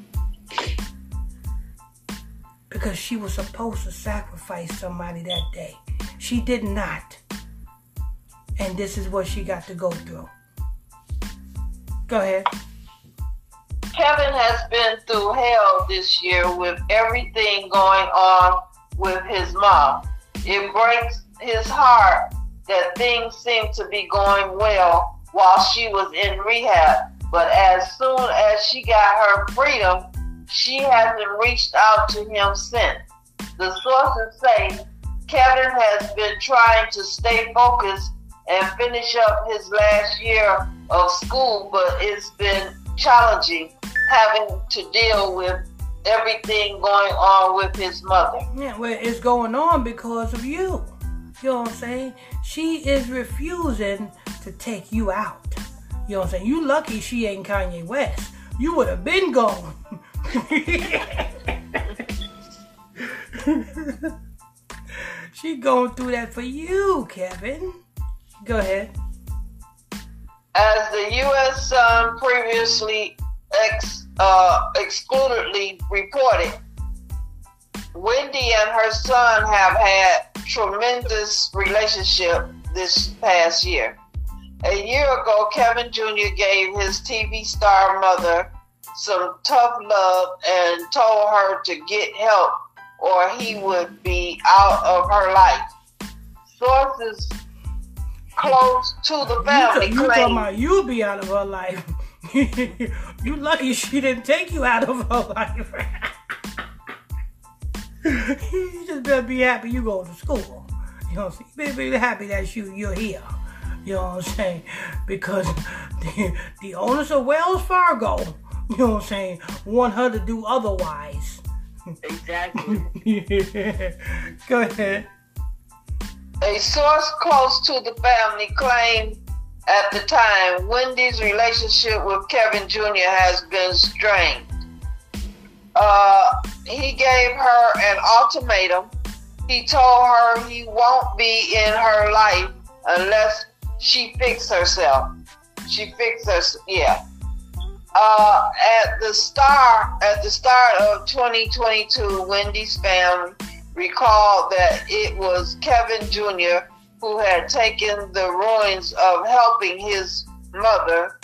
because she was supposed to sacrifice somebody that day. She did not. And this is what she got to go through. Go ahead. Kevin has been through hell this year with everything going on with his mom. It breaks his heart that things seem to be going well while she was in rehab. But as soon as she got her freedom, she hasn't reached out to him since. The sources say Kevin has been trying to stay focused and finish up his last year of school, but it's been challenging having to deal with everything going on with his mother. Yeah, well, it's going on because of you. You know what I'm saying? She is refusing to take you out. You know what I'm saying? You lucky she ain't Kanye West. You would have been gone. <laughs> she going through that for you, Kevin. Go ahead. As the U.S. Sun previously ex, uh, excludedly reported, Wendy and her son have had tremendous relationship this past year. A year ago, Kevin Jr. gave his TV star mother some tough love and told her to get help or he would be out of her life. Sources close to the family you, you talking about you'll be out of her life. <laughs> you lucky she didn't take you out of her life. <laughs> you just better be happy you go to school. You know what I'm saying? Be, be happy that you you're here. You know what I'm saying? Because <laughs> the, the owners of Wells Fargo, <laughs> you know what I'm saying, want her to do otherwise. Exactly. <laughs> Go ahead. A source close to the family claimed at the time Wendy's relationship with Kevin Jr. has been strained. Uh, he gave her an ultimatum. He told her he won't be in her life unless she fixes herself. She fixes. Yeah. Uh, at the start, at the start of 2022, Wendy's family recalled that it was Kevin Jr. who had taken the ruins of helping his mother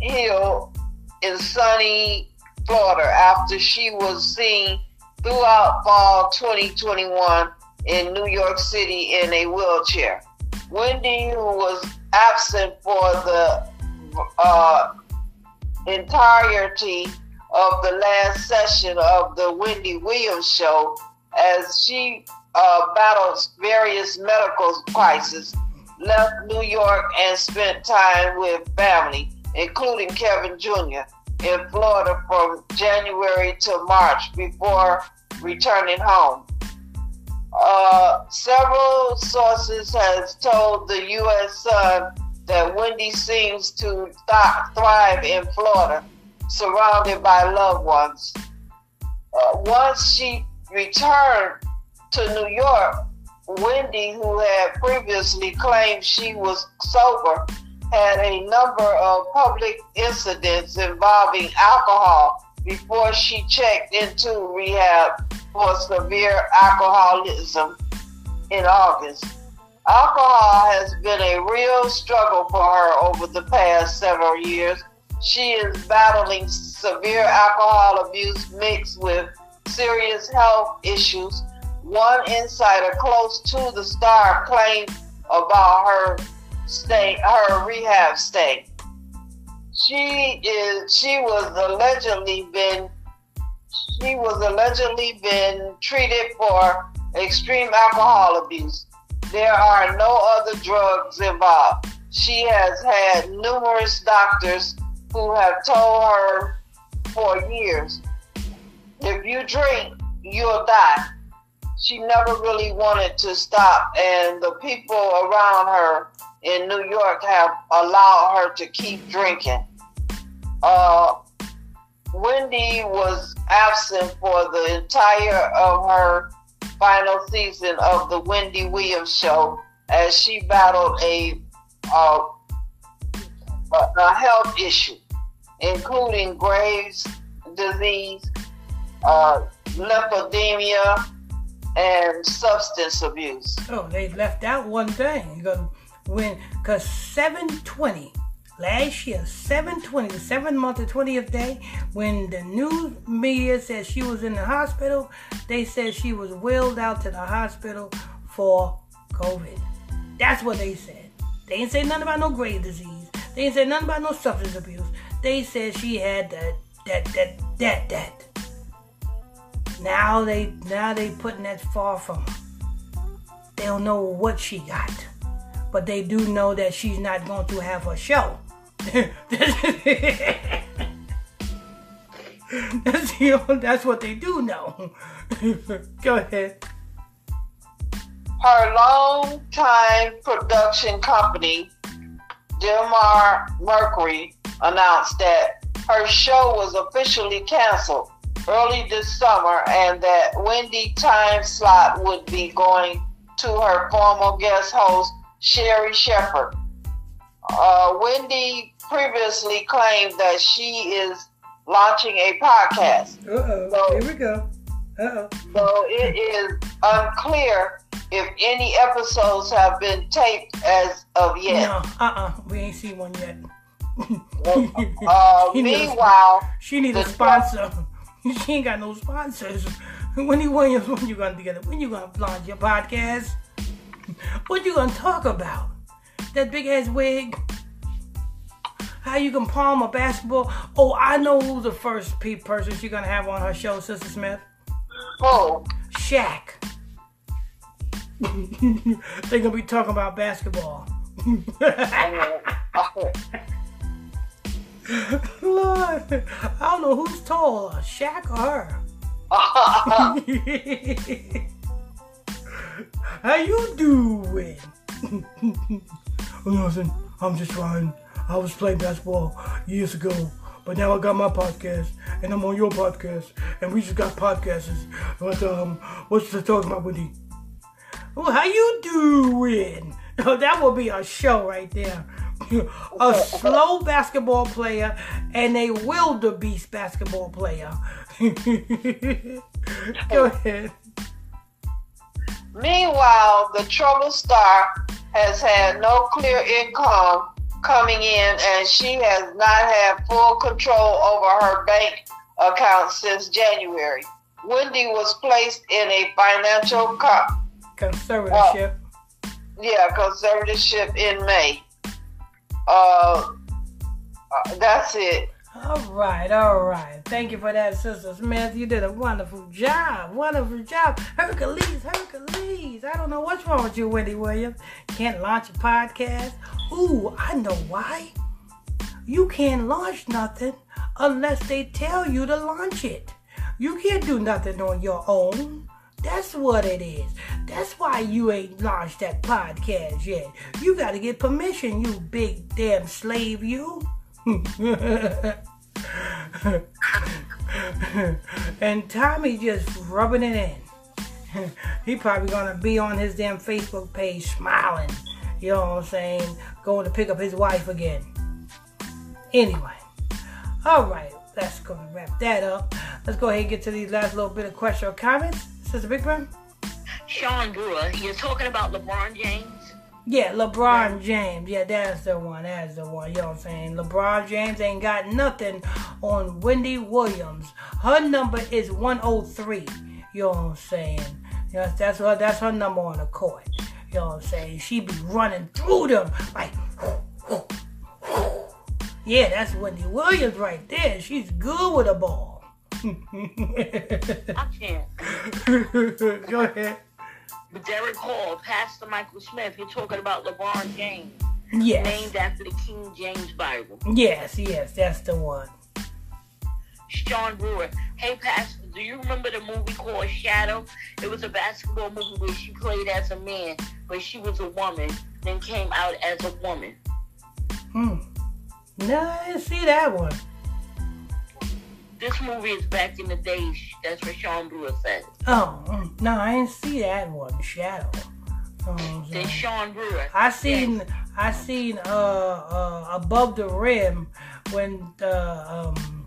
heal in sunny Florida after she was seen throughout fall 2021 in New York City in a wheelchair. Wendy, who was absent for the uh, entirety of the last session of the Wendy Williams show, as she uh, battled various medical crises, left New York and spent time with family, including Kevin Jr in Florida from January to March before returning home. Uh, several sources has told the U.S. Sun that Wendy seems to th- thrive in Florida, surrounded by loved ones. Uh, once she returned to New York, Wendy, who had previously claimed she was sober, had a number of public incidents involving alcohol before she checked into rehab for severe alcoholism in August. Alcohol has been a real struggle for her over the past several years. She is battling severe alcohol abuse mixed with serious health issues. One insider close to the star claimed about her stay, her rehab stay. She is. She was allegedly been. She was allegedly been treated for extreme alcohol abuse. There are no other drugs involved. She has had numerous doctors who have told her for years, if you drink, you'll die. she never really wanted to stop, and the people around her in New York have allowed her to keep drinking. Uh, Wendy was absent for the entire of her final season of the Wendy Williams show as she battled a uh, a health issue, including Graves' disease, uh, and substance abuse. Oh, they left out one thing. Because when, cause 720 last year, 720, the seventh month, the 20th day, when the news media said she was in the hospital, they said she was wheeled out to the hospital for COVID. That's what they said. They didn't say nothing about no grave disease. They didn't say nothing about no substance abuse. They said she had that, that, that, that, that. Now they, now they putting that far from her. They don't know what she got, but they do know that she's not going to have her show. <laughs> that's, you know, that's what they do know. <laughs> Go ahead. Her long-time production company, Debmar Mercury, announced that her show was officially canceled early this summer and that Wendy time slot would be going to her former guest host, Sherri Shepherd. Uh, Wendy previously claimed that she is launching a podcast. Uh-oh. So- Here we go. Uh-oh. So it is unclear if any episodes have been taped as of yet. No, uh-uh. We ain't seen one yet. <laughs> Uh, meanwhile, She needs a sponsor. <laughs> She ain't got no sponsors. Wendy Williams, when you gonna together? When you gonna launch your podcast? What you gonna talk about? That big ass wig? How you can palm a basketball? Oh, I know who the first pe- person she gonna have on her show, Sister Smith. oh, Shaq. <laughs> they gonna be talking about basketball. <laughs> Lord, I don't know who's taller, Shaq or her. <laughs> How you doing? <laughs> Listen, I'm just trying. I was playing basketball years ago, but now I got my podcast, and I'm on your podcast, and we just got podcasts. But um, what's the talk about, Wendy? Well, how you doing? <laughs> Oh, that would be a show right there. <laughs> a slow basketball player and a wildebeest basketball player. Go ahead. Meanwhile, the trouble star has had no clear income coming in, and she has not had full control over her bank account since January. Wendy was placed in a financial co- Conservatorship. yeah conservatorship in May. Uh, uh, that's it. All right, all right. Thank you for that, Sister Smith. You did a wonderful job. Wonderful job. Hercules, Hercules. I don't know what's wrong with you, Wendy Williams. Can't launch a podcast. Ooh, I know why. You can't launch nothing unless they tell you to launch it. You can't do nothing on your own. That's what it is. That's why you ain't launched that podcast yet. You gotta get permission, you big damn slave, you. <laughs> and Tommy just rubbing it in. <laughs> he probably gonna be on his damn Facebook page smiling. You know what I'm saying? Going to pick up his wife again. Anyway. Alright, let's go and wrap that up. Let's go ahead and get to these last little bit of question or comments. Sister Big Bird? Sean Brewer, you're talking about LeBron James? Yeah, LeBron James. Yeah, that's the one. That's the one. You know what I'm saying? LeBron James ain't got nothing on Wendy Williams. Her number is 103. You know what I'm saying? Yes, that's her, that's her number on the court. You know what I'm saying? She be running through them like Yeah, that's Wendy Williams right there. She's good with a ball. <laughs> I can't. <laughs> Go ahead. Derek Hall, Pastor Michael Smith, you're talking about LeBron James, Yes. named after the King James Bible. Yes, yes, that's the one. Sean Brewer, hey Pastor Do you remember the movie called Shadow? It was a basketball movie where she played as a man, but she was a woman, then came out as a woman. Hmm. No, I didn't see that one. This movie is back in the days. That's what Sean Brewer said. Oh, mm, no, I didn't see that one. Shadow. Oh, Then Sean Brewer. I seen I seen uh, uh above the rim when the um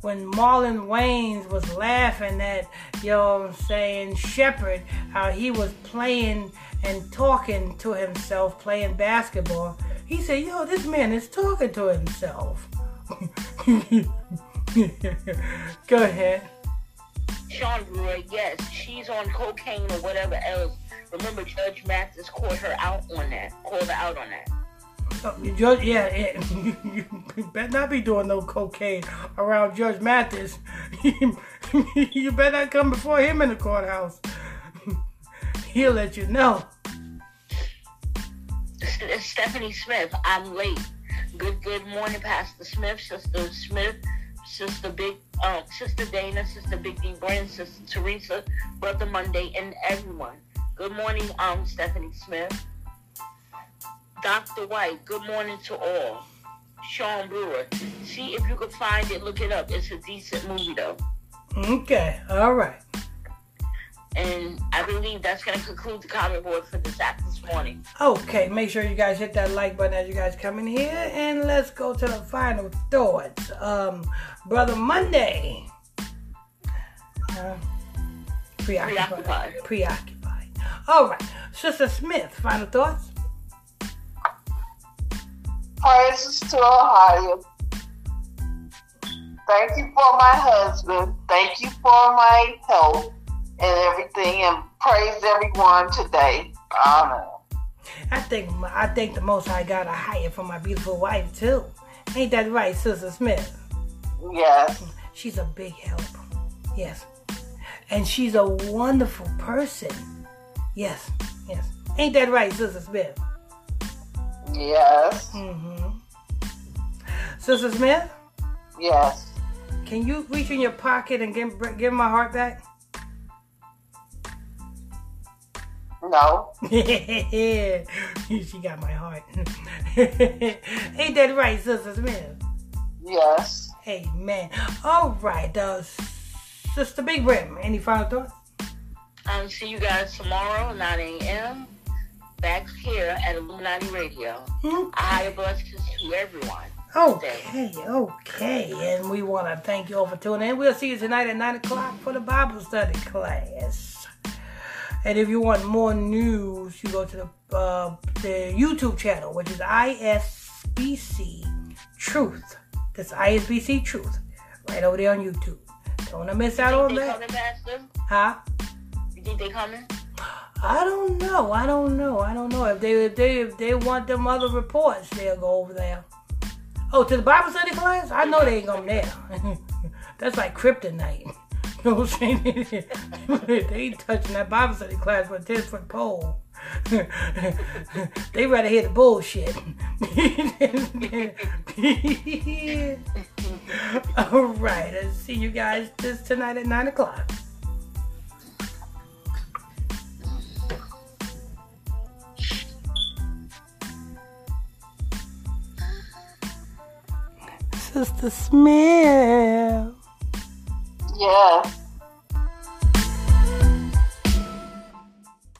when Marlon Wayans was laughing at you know what I'm saying Shepard how he was playing and talking to himself playing basketball. He said, "Yo, this man is talking to himself." <laughs> <laughs> Go ahead. Sean Brewer, yes, she's on cocaine or whatever else. Remember, Judge Mathis called her out on that. Called her out on that. Oh, you Judge, yeah, yeah. <laughs> you better not be doing no cocaine around Judge Mathis. <laughs> you better not come before him in the courthouse. He'll let you know. Stephanie Smith, I'm late. Good, good morning, Pastor Smith, Sister Smith, Sister Big, um, Sister Dana, Sister Big D Brand, Sister Teresa, Brother Monday, and everyone. Good morning, um, Stephanie Smith. Dr. White, good morning to all. Sean Brewer, see if you can find it, look it up. It's a decent movie though. Okay, all right. And I believe that's going to conclude the comment board for this app this morning. Okay, make sure you guys hit that like button as you guys come in here, and let's go to the final thoughts. Um, Brother Monday. Uh, preoccupied. Preoccupied. Preoccupied. All right, Sister Smith. Final thoughts. Praises to Ohio. Thank you for my husband. Thank you for my health and everything. And praise everyone today. Amen. I think I think the most I got a higher for my beautiful wife too. Ain't that right, Sister Smith? Yes. She's a big help. Yes. And she's a wonderful person. Yes. Yes. Ain't that right, Sister Smith? Yes. Mm-hmm. Sister Smith, Yes. can you reach in your pocket and give, give my heart back? No. <laughs> she got my heart. <laughs> Ain't that right, Sister Smith? Yes. Amen. All right, uh, Sister Big Rim, any final thoughts? Um, see you guys tomorrow, 9 a.m. Back here at Illuminati Radio. Hmm? A higher blessings to everyone. Okay, okay. And we want to thank you all for tuning in. We'll see you tonight at 9 o'clock for the Bible study class. And if you want more news, you go to the, uh, the YouTube channel, which is ISBC Truth. That's ISBC Truth. Right over there on YouTube. Don't want to miss out on that. coming, Pastor? Huh? You think they coming? I don't know. I don't know. I don't know. If they if they if they want them other reports, they'll go over there. Oh, to the Bible study class? I know they ain't going there. <laughs> That's like kryptonite. Know what I'm saying? they ain't touching that Bible study class with a 10 foot pole. <laughs> they rather hear the bullshit. <laughs> All right. I'll see you guys this tonight at 9 o'clock. Sister Smith. Yes.